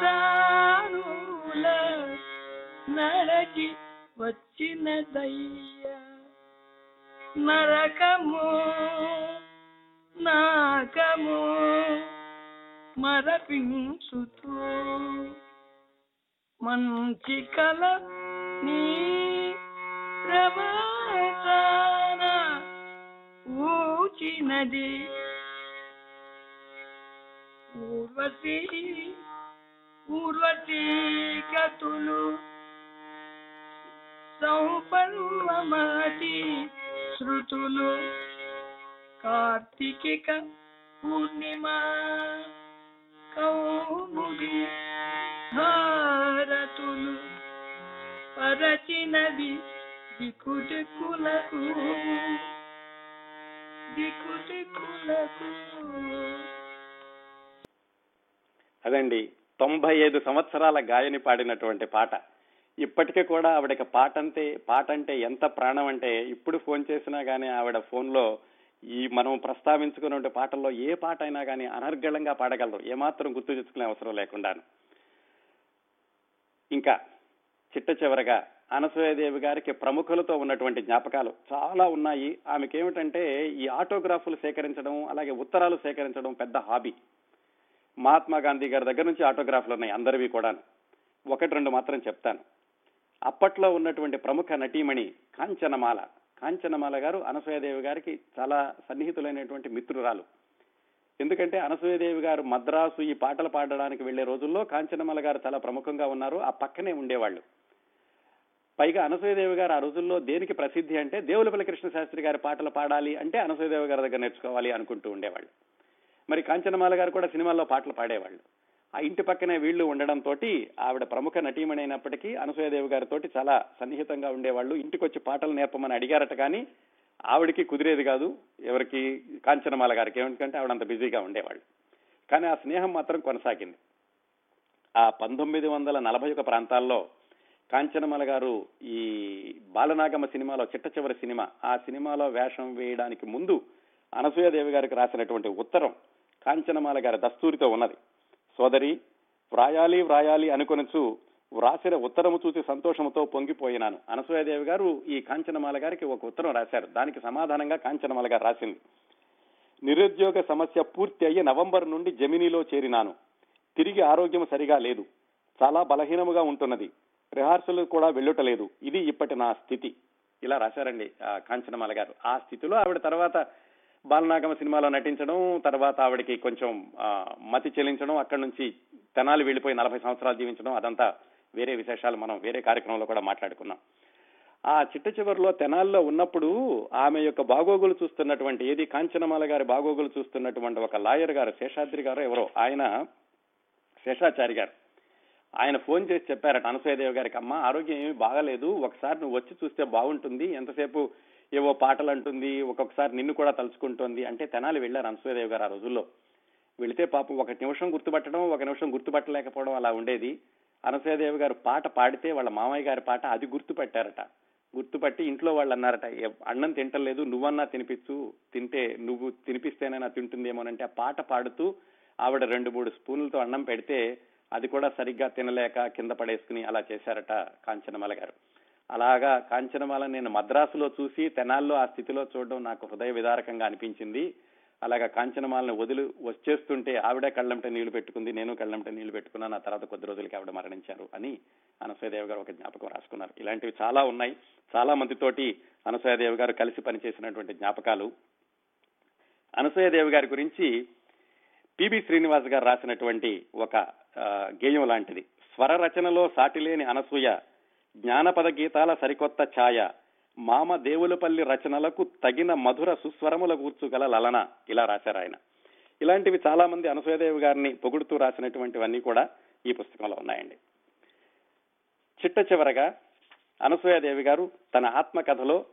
సానుల నడచి వచ్చిన దయ్య. నరకము నాకము మరపించుతూ మంచి కల నీ ప్రమాదాన ఊచినది. పూర్వతి పూర్వతి గతులు సౌపర్వమతి శృతులు కార్తీకిక పూర్ణిమ కౌముది భారతులు పరచినవి దిక్కులకు దిక్కులకు అదండి తొంభై ఐదు సంవత్సరాల గాయని పాడినటువంటి పాట. ఇప్పటికీ కూడా ఆవిడకి పాట అంటే పాట అంటే ఎంత ప్రాణం అంటే ఇప్పుడు ఫోన్ చేసినా గానీ ఆవిడ ఫోన్లో ఈ మనం ప్రస్తావించుకున్నటువంటి పాటల్లో ఏ పాట అయినా కానీ అనర్గళంగా పాడగలరు. ఏమాత్రం గుర్తు తెచ్చుకునే అవసరం లేకుండా ఇంకా చిట్ట చివరగా అనసూయదేవి గారికి ప్రముఖులతో ఉన్నటువంటి జ్ఞాపకాలు చాలా ఉన్నాయి. ఆమెకి ఏమిటంటే ఈ ఆటోగ్రాఫ్లు సేకరించడం అలాగే ఉత్తరాలు సేకరించడం పెద్ద హాబీ. మహాత్మా గాంధీ గారి దగ్గర నుంచి ఆటోగ్రాఫ్లు ఉన్నాయి అందరివి కూడా ఒకటి రెండు మాత్రం చెప్తాను. అప్పట్లో ఉన్నటువంటి ప్రముఖ నటీమణి కాంచనమాల. కాంచనమాల గారు అనసూయదేవి గారికి చాలా సన్నిహితులైనటువంటి మిత్రురాలు. ఎందుకంటే అనసూయదేవి గారు మద్రాసు ఈ పాటలు పాడడానికి వెళ్ళే రోజుల్లో కాంచనమాల గారు చాలా ప్రముఖంగా ఉన్నారు ఆ పక్కనే ఉండేవాళ్ళు. పైగా అనసూయదేవి గారు ఆ రోజుల్లో దేనికి ప్రసిద్ధి అంటే దేవులపల్లి కృష్ణ శాస్త్రి గారి పాటలు పాడాలి అంటే అనసూయదేవి గారి దగ్గర నేర్చుకోవాలి అనుకుంటూ ఉండేవాళ్ళు. మరి కాంచనమాల గారు కూడా సినిమాల్లో పాటలు పాడేవాళ్ళు. ఆ ఇంటి పక్కనే వీళ్ళు ఉండడంతో ఆవిడ ప్రముఖ నటీమణి అయినప్పటికీ అనసూయదేవి గారితో చాలా సన్నిహితంగా ఉండేవాళ్ళు. ఇంటికొచ్చి పాటలు నేర్పమని అడిగారట కానీ ఆవిడకి కుదిరేది కాదు. ఎవరికి? కాంచనమాల గారికి. ఏమిటంటే ఆవిడంత బిజీగా ఉండేవాళ్ళు. కానీ ఆ స్నేహం మాత్రం కొనసాగింది. ఆ పంతొమ్మిది వందల నలభై ఒక ప్రాంతాల్లో కాంచనమాల గారు ఈ బాలనాగమ్మ సినిమాలో చిట్ట చివరి సినిమా ఆ సినిమాలో వేషం వేయడానికి ముందు అనసూయదేవి గారికి రాసినటువంటి ఉత్తరం కాంచనమాల గారి దస్తూరితో ఉన్నది. సోదరి వ్రాయాలి వ్రాయాలి అనుకొనచ్చు వ్రాసిన ఉత్తరము చూసి సంతోషంతో పొంగిపోయినాను. అనసూయదేవి గారు ఈ కాంచనమాల గారికి ఒక ఉత్తరం రాశారు. దానికి సమాధానంగా కాంచనమాల గారు రాసింది. నిరుద్యోగ సమస్య పూర్తి అయ్యి నవంబర్ నుండి జమినీలో చేరినాను. తిరిగి ఆరోగ్యం సరిగా లేదు. చాలా బలహీనముగా ఉంటున్నది. రిహార్సల్ కూడా వెళ్ళటలేదు. ఇది ఇప్పటి నా స్థితి. ఇలా రాశారండి కాంచనమాల గారు. ఆ స్థితిలో ఆవిడ తర్వాత బాలనాగమ సినిమాలో నటించడం తర్వాత ఆవిడకి కొంచెం మతి చెల్లించడం అక్కడి నుంచి తెనాలి వెళ్ళిపోయి నలభై సంవత్సరాలు జీవించడం అదంతా వేరే విశేషాలు మనం వేరే కార్యక్రమంలో కూడా మాట్లాడుకున్నాం. ఆ చిట్ట చివరిలో తెనాల్లో ఉన్నప్పుడు ఆమె యొక్క బాగోగులు చూస్తున్నటువంటి ఏది కాంచనమాల గారి బాగోగులు చూస్తున్నటువంటి ఒక లాయర్ గారు శేషాద్రి గారు ఎవరో ఆయన శేషాచారి గారు. ఆయన ఫోన్ చేసి చెప్పారట అనసూయదేవి గారికి అమ్మ ఆరోగ్యం ఏమి బాగాలేదు ఒకసారి నువ్వు వచ్చి చూస్తే బాగుంటుంది ఎంతసేపు ఏవో పాటలు అంటుంది ఒక్కొక్కసారి నిన్ను కూడా తలుచుకుంటోంది అంటే తెనాలి వెళ్ళారు అనసూయదేవి గారు ఆ రోజుల్లో. వెళితే పాపం ఒక నిమిషం గుర్తుపట్టడం ఒక నిమిషం గుర్తుపట్టలేకపోవడం అలా ఉండేది. అనసూయదేవి గారు పాట పాడితే వాళ్ళ మామయ్య గారి పాట అది గుర్తుపట్టారట. గుర్తుపట్టి ఇంట్లో వాళ్ళు అన్నారట అన్నం తింటలేదు నువ్వన్నా తినిపించు తింటే నువ్వు తినిపిస్తేనైనా తింటుందేమోనంటే ఆ పాట పాడుతూ ఆవిడ రెండు మూడు స్పూన్లతో అన్నం పెడితే అది కూడా సరిగ్గా తినలేక కింద పడేసుకుని అలా చేశారట కాంచనమాల గారు. అలాగా కాంచనమాల నేను మద్రాసులో చూసి తెనాల్లో ఆ స్థితిలో చూడడం నాకు హృదయ విదారకంగా అనిపించింది. అలాగా కాంచనమాలను వదిలి వచ్చేస్తుంటే ఆవిడ కళ్ళంట నీళ్ళు పెట్టుకుంది నేను కళ్ళంట నీళ్ళు పెట్టుకున్నాను ఆ తర్వాత కొద్ది రోజులకి ఆవిడ మరణించారు అని అనసూయదేవి గారు ఒక జ్ఞాపకం రాసుకున్నారు. ఇలాంటివి చాలా ఉన్నాయి. చాలా మందితోటి అనసూయదేవి గారు కలిసి పనిచేసినటువంటి జ్ఞాపకాలు. అనసూయదేవి గారి గురించి పిబి శ్రీనివాస్ గారు రాసినటువంటి ఒక గేయం లాంటిది. స్వర రచనలో సాటిలేని అనసూయ జ్ఞానపద గీతాల సరికొత్త ఛాయ మామ దేవులపల్లి రచనలకు తగిన మధుర సుస్వరముల కూర్చుగల లలన ఇలా రాశారు ఆయన. ఇలాంటివి చాలా మంది అనసూయదేవి గారిని పొగుడుతూ రాసినటువంటివన్నీ కూడా ఈ పుస్తకంలో ఉన్నాయండి. చిట్ట చివరగా అనసూయదేవి గారు తన ఆత్మకథలో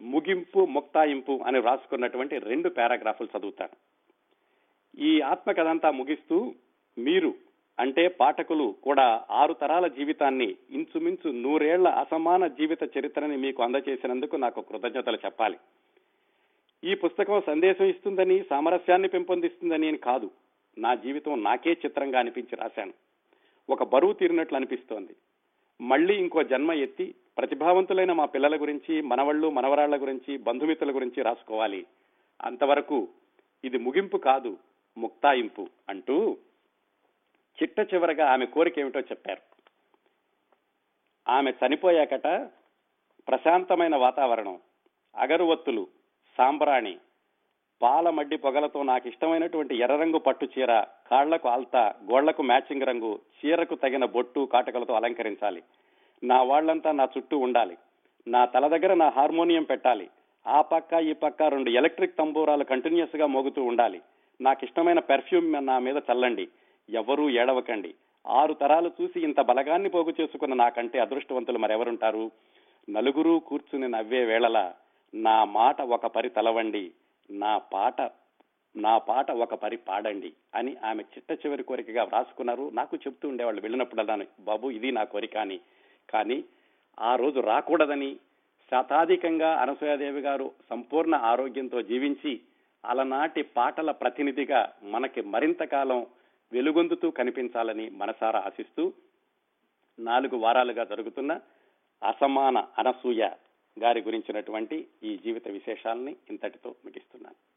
ముగింపు ముక్తాయింపు అని వ్రాసుకున్నటువంటి రెండు పారాగ్రాఫులు చదువుతాను ఈ ఆత్మకథ అంతా ముగిస్తూ మీరు అంటే పాఠకులు కూడా ఆరు తరాల జీవితాన్ని ఇంచుమించు నూరేళ్ళ అసమాన జీవిత చరిత్రని మీకు అందజేసినందుకు నాకు కృతజ్ఞతలు చెప్పాలి. ఈ పుస్తకం సందేశం ఇస్తుందని సామరస్యాన్ని పెంపొందిస్తుందని అని కాదు. నా జీవితం నాకే చిత్రంగా అనిపించి రాశాను. ఒక బరువు తీరినట్లు అనిపిస్తోంది. మళ్ళీ ఇంకో జన్మ ఎత్తి ప్రతిభావంతులైన మా పిల్లల గురించి మనవళ్ళు మనవరాళ్ళ గురించి బంధుమిత్రుల గురించి రాసుకోవాలి. అంతవరకు ఇది ముగింపు కాదు ముక్తాయింపు అంటూ చిట్ట చివరగా ఆమె కోరిక ఏమిటో చెప్పారు. ఆమె చనిపోయాకట ప్రశాంతమైన వాతావరణం అగరువత్తులు సాంబ్రాణి పాల మడ్డి పొగలతో నాకు ఇష్టమైనటువంటి ఎర్రరంగు పట్టు చీర కాళ్ళకు ఆల్తా గోళ్ళకు మ్యాచింగ్ రంగు చీరకు తగిన బొట్టు కాటకలతో అలంకరించాలి. నా వాళ్ళంతా నా చుట్టూ ఉండాలి. నా తల దగ్గర నా హార్మోనియం పెట్టాలి. ఆ పక్క ఈ పక్క రెండు ఎలక్ట్రిక్ తంబూరాలు కంటిన్యూస్గా మోగుతూ ఉండాలి. నాకు ఇష్టమైన పెర్ఫ్యూమ్ నా మీద చల్లండి. ఎవరూ ఏడవకండి. ఆరు తరాలు చూసి ఇంత బలగాన్ని పోగు చేసుకున్న నాకంటే అదృష్టవంతులు మరెవరుంటారు? నలుగురు కూర్చుని నవ్వే వేళలా నా మాట ఒక పరి తలవండి నా పాట నా పాట ఒక పరి పాడండి అని ఆమె చిట్ట చివరి కోరికగా వ్రాసుకున్నారు. నాకు చెప్తూ ఉండేవాళ్ళు వెళ్ళినప్పుడు బాబు ఇది నా కోరిక అని. కానీ ఆ రోజు రాకూడదని శతాధికంగా అనసూయాదేవి గారు సంపూర్ణ ఆరోగ్యంతో జీవించి అలనాటి పాటల ప్రతినిధిగా మనకి మరింత కాలం వెలుగొందుతూ కనిపించాలని మనసారా ఆశిస్తూ నాలుగు వారాలుగా జరుగుతున్న అసమాన అనసూయ గారి గురించినటువంటి ఈ జీవిత విశేషాలని ఇంతటితో ముగిస్తున్నాను.